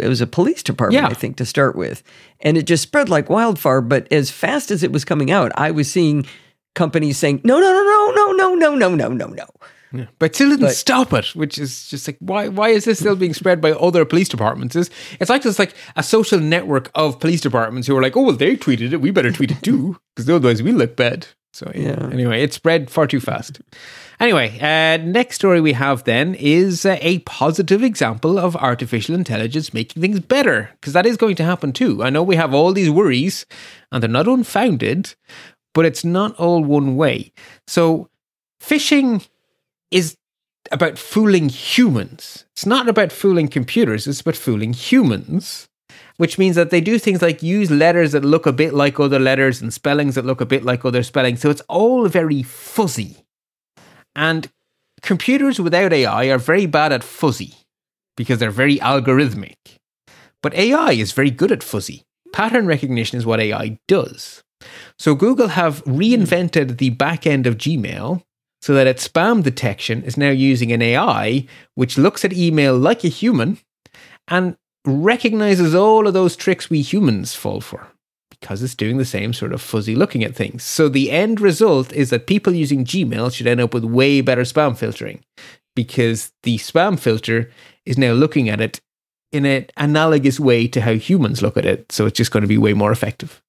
it was a police department, Yeah. I think, to start with, and it just spread like wildfire. But as fast as it was coming out, I was seeing companies saying, "No, no, no, no, no, no, no, no, no, no, no." Yeah. But still didn't But- stop it, which is just like why why is this still being spread by other police departments? It's, it's like there's like a social network of police departments who are like, oh well, they tweeted it, we better tweet it too, because otherwise we look bad. So yeah. Yeah. Anyway, it spread far too fast. Anyway, uh, next story we have then is uh, a positive example of artificial intelligence making things better, because that is going to happen too. I know we have all these worries, and they're not unfounded, but it's not all one way. So, phishing is about fooling humans. It's not about fooling computers, it's about fooling humans. Which means that they do things like use letters that look a bit like other letters and spellings that look a bit like other spellings. So it's all very fuzzy. And computers without AI are very bad at fuzzy because they're very algorithmic. But AI is very good at fuzzy. Pattern recognition is what AI does. So Google have reinvented the back end of Gmail so that its spam detection is now using an AI which looks at email like a human and recognizes all of those tricks we humans fall for because it's doing the same sort of fuzzy looking at things. So the end result is that people using Gmail should end up with way better spam filtering because the spam filter is now looking at it in an analogous way to how humans look at it. So it's just going to be way more effective.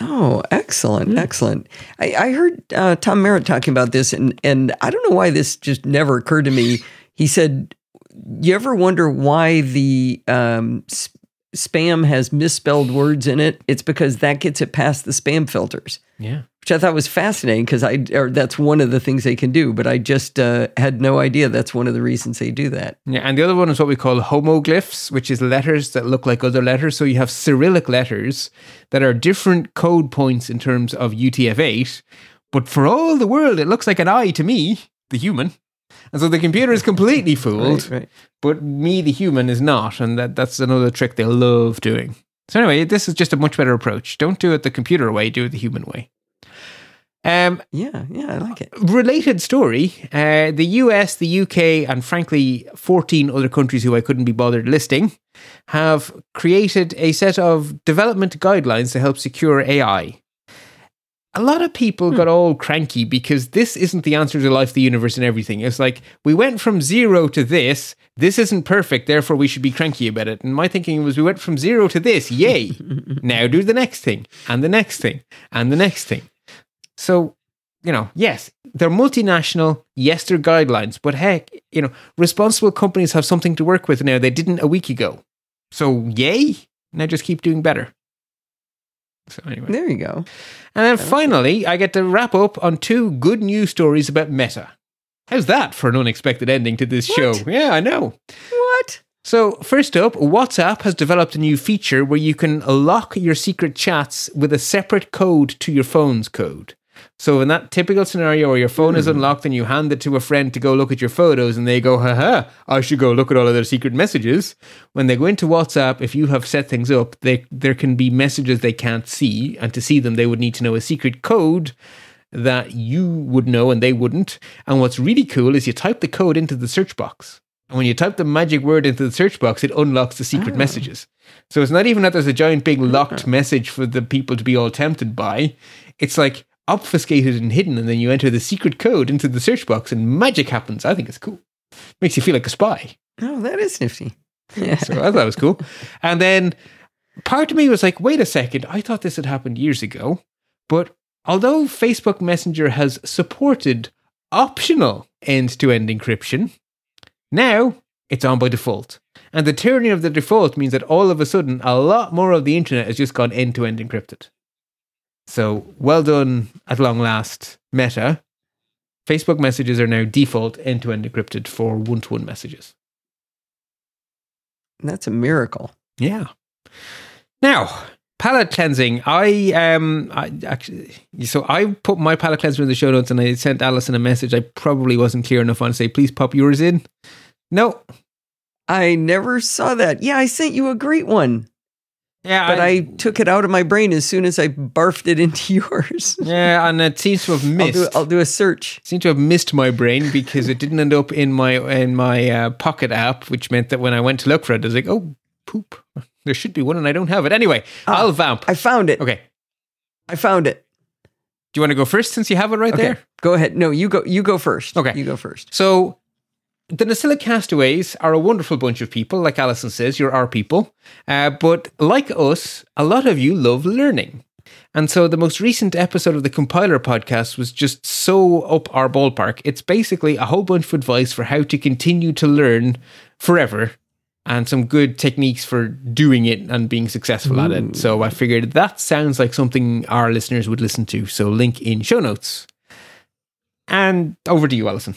Oh, excellent, Hmm. excellent. I, I heard uh, Tom Merritt talking about this, and and I don't know why this just never occurred to me. He said, "You ever wonder why the um, s- spam has misspelled words in it? It's because that gets it past the spam filters." Yeah. Which I thought was fascinating because I or that's one of the things they can do, but I just uh, had no idea that's one of the reasons they do that. Yeah, and the other one is what we call homoglyphs, which is letters that look like other letters. So you have Cyrillic letters that are different code points in terms of UTF-8, but for all the world, it looks like an I to me, the human. And so the computer is completely fooled, Right, right. but me, the human, is not. And that, that's another trick they love doing. So anyway, this is just a much better approach. Don't do it the computer way, do it the human way. Um, Yeah, yeah, I like it. related story uh, the US, the UK, and frankly, 14 other countries who I couldn't be bothered listing have created a set of development guidelines to help secure AI. A lot of people got all cranky because this isn't the answer to life, the universe, and everything. It's like, we went from zero to this. This isn't perfect, therefore we should be cranky about it. And my thinking was, we went from zero to this. Yay. now do the next thing, and the next thing, and the next thing. So, you know, yes, they're multinational. Yes, they're guidelines, but heck, you know, responsible companies have something to work with now they didn't a week ago. So, yay. Now just keep doing better. So, anyway. There you go. And then finally, I get to wrap up on two good news stories about Meta. How's that for an unexpected ending to this show? Yeah, I know. What? So, first up, WhatsApp has developed a new feature where you can lock your secret chats with a separate code to your phone's code. So, in that typical scenario where your phone is hmm. unlocked and you hand it to a friend to go look at your photos and they go, haha, I should go look at all of their secret messages. When they go into WhatsApp, if you have set things up, they, there can be messages they can't see. And to see them, they would need to know a secret code that you would know and they wouldn't. And what's really cool is you type the code into the search box. And when you type the magic word into the search box, it unlocks the secret oh. messages. So it's not even that there's a giant big locked message for the people to be all tempted by. It's like obfuscated and hidden, and then you enter the secret code into the search box and magic happens. I think it's cool. Makes you feel like a spy. Oh, that is nifty. So I thought it was cool. And then part of me was like, wait a second, I thought this had happened years ago. But although Facebook Messenger has supported optional end to end encryption, now it's on by default. And the tyranny of the default means that all of a sudden, a lot more of the internet has just gone end to end encrypted. So well done at long last, Meta. Facebook messages are now default end to end encrypted for one to one messages. That's a miracle. Yeah. Now, palate cleansing. I um I actually so I put my palate cleanser in the show notes and I sent Allison a message. I probably wasn't clear enough on to say, please pop yours in. No. I never saw that. Yeah, I sent you a great one, Yeah, but I, took it out of my brain as soon as I barfed it into yours. yeah, and it seems to have I'll missed. do, I'll do a search. seemed to have missed my brain because it didn't end up in my in my uh, pocket app, which meant that when I went to look for it, I was like, oh poop, there should be one and I don't have it. Anyway, I'll vamp. I found it. okay, I found it. Do you want to go first since you have it right Okay, there? go ahead. No, you go. You go first. Okay. you go first. So, the Nosilla castaways are a wonderful bunch of people. Like Allison says, you're our people. Uh, but like us, a lot of you love learning. And so, the most recent episode of the Compiler podcast was just so up our ballpark. It's basically a whole bunch of advice for how to continue to learn forever and some good techniques for doing it and being successful at it. So, I figured that sounds like something our listeners would listen to. So, link in show notes. And over to you, Allison.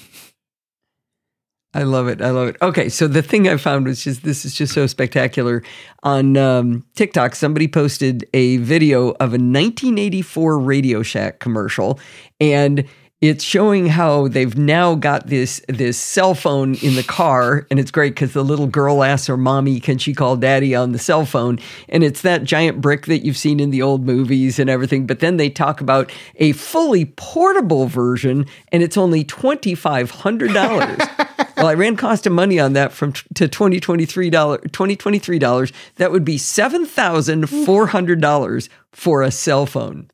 I love it. I love it. Okay, so the thing I found was just this is just so spectacular. On um, TikTok, somebody posted a video of a 1984 Radio Shack commercial, and it's showing how they've now got this this cell phone in the car, and it's great because the little girl asks her mommy, "Can she call daddy on the cell phone?" And it's that giant brick that you've seen in the old movies and everything. But then they talk about a fully portable version, and it's only twenty five hundred dollars. well, I ran cost of money on that from t- to twenty twenty three dollars. Twenty twenty three dollars. That would be seven thousand four hundred dollars for a cell phone.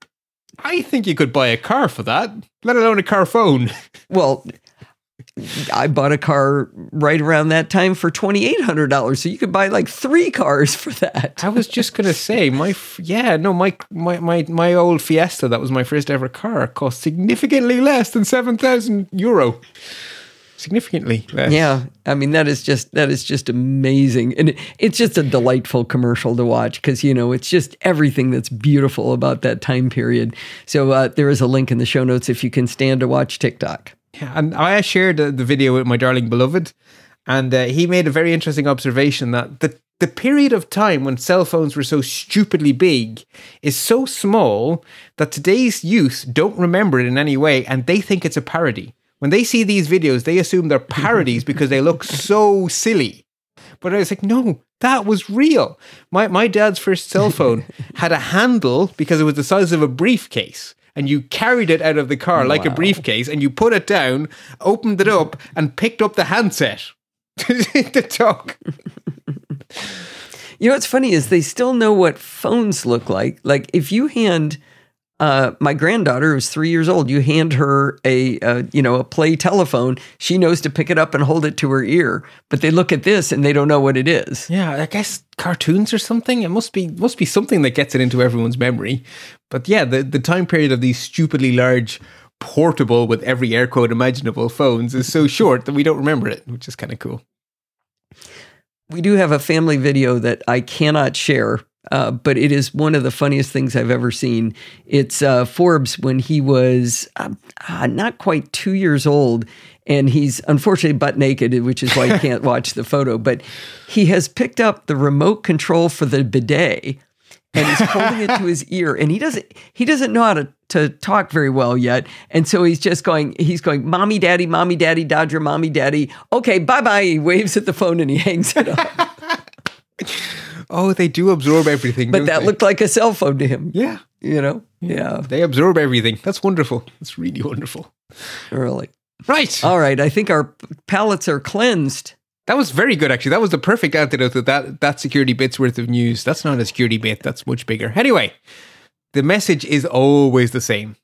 I think you could buy a car for that, let alone a car phone. Well, I bought a car right around that time for twenty eight hundred dollars, so you could buy like three cars for that. I was just gonna say, my f- yeah, no, my my my my old Fiesta that was my first ever car cost significantly less than seven thousand euro. Significantly less. Yeah, I mean that is just that is just amazing, and it, it's just a delightful commercial to watch because you know it's just everything that's beautiful about that time period. So uh, there is a link in the show notes if you can stand to watch TikTok. Yeah, and I shared the, the video with my darling beloved, and uh, he made a very interesting observation that the the period of time when cell phones were so stupidly big is so small that today's youth don't remember it in any way, and they think it's a parody. When they see these videos, they assume they're parodies because they look so silly. But I was like, no, that was real. My my dad's first cell phone had a handle because it was the size of a briefcase. And you carried it out of the car like a briefcase, and you put it down, opened it up, and picked up the handset to talk. You know what's funny is they still know what phones look like. Like if you hand uh, my granddaughter, who's three years old, you hand her a uh, you know a play telephone, she knows to pick it up and hold it to her ear. But they look at this and they don't know what it is. Yeah, I guess cartoons or something. It must be must be something that gets it into everyone's memory. But yeah, the the time period of these stupidly large portable with every air quote imaginable phones is so short that we don't remember it, which is kind of cool. We do have a family video that I cannot share, uh, but it is one of the funniest things I've ever seen. It's uh, Forbes when he was uh, uh, not quite two years old, and he's unfortunately butt naked, which is why you can't watch the photo. But he has picked up the remote control for the bidet. And he's holding it to his ear, and he doesn't he doesn't know how to, to talk very well yet. And so he's just going, he's going, Mommy, Daddy, Mommy, Daddy, Dodger, Mommy, Daddy. Okay, bye bye. He waves at the phone and he hangs it up. Oh, they do absorb everything. But that they? looked like a cell phone to him. yeah, You know? Yeah, they absorb everything. That's wonderful. That's really wonderful. really. Right. All right. I think our palates are cleansed. That was very good, actually. That was the perfect antidote to that that security bit's worth of news. That's not a security bit. That's much bigger. Anyway, the message is always the same.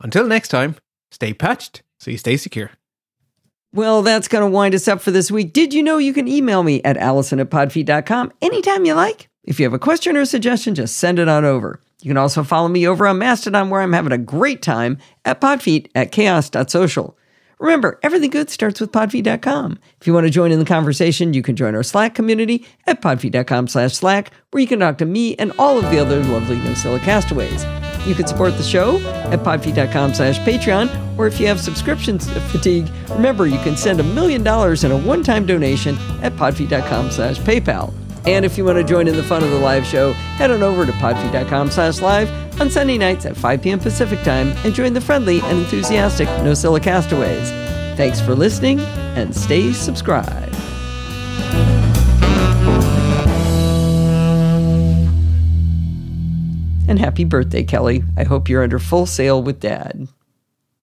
Until next time, stay patched so you stay secure. Well, that's going to wind us up for this week. Did you know you can email me at allison at podfeet.com anytime you like? If you have a question or a suggestion, just send it on over. You can also follow me over on Mastodon, where I'm having a great time at podfeet at chaos.social. Remember, everything good starts with podfeet.com. If you want to join in the conversation, you can join our Slack community at podfeet.com slash Slack, where you can talk to me and all of the other lovely Nosilla castaways. You can support the show at podfeet.com slash Patreon, or if you have subscription fatigue, remember you can send a million dollars in a one-time donation at podfeet.com slash PayPal. And if you want to join in the fun of the live show, head on over to podfeet.com slash live on Sunday nights at 5 p.m. Pacific time and join the friendly and enthusiastic Nosilla castaways. Thanks for listening and stay subscribed. And happy birthday, Kelly. I hope you're under full sail with Dad.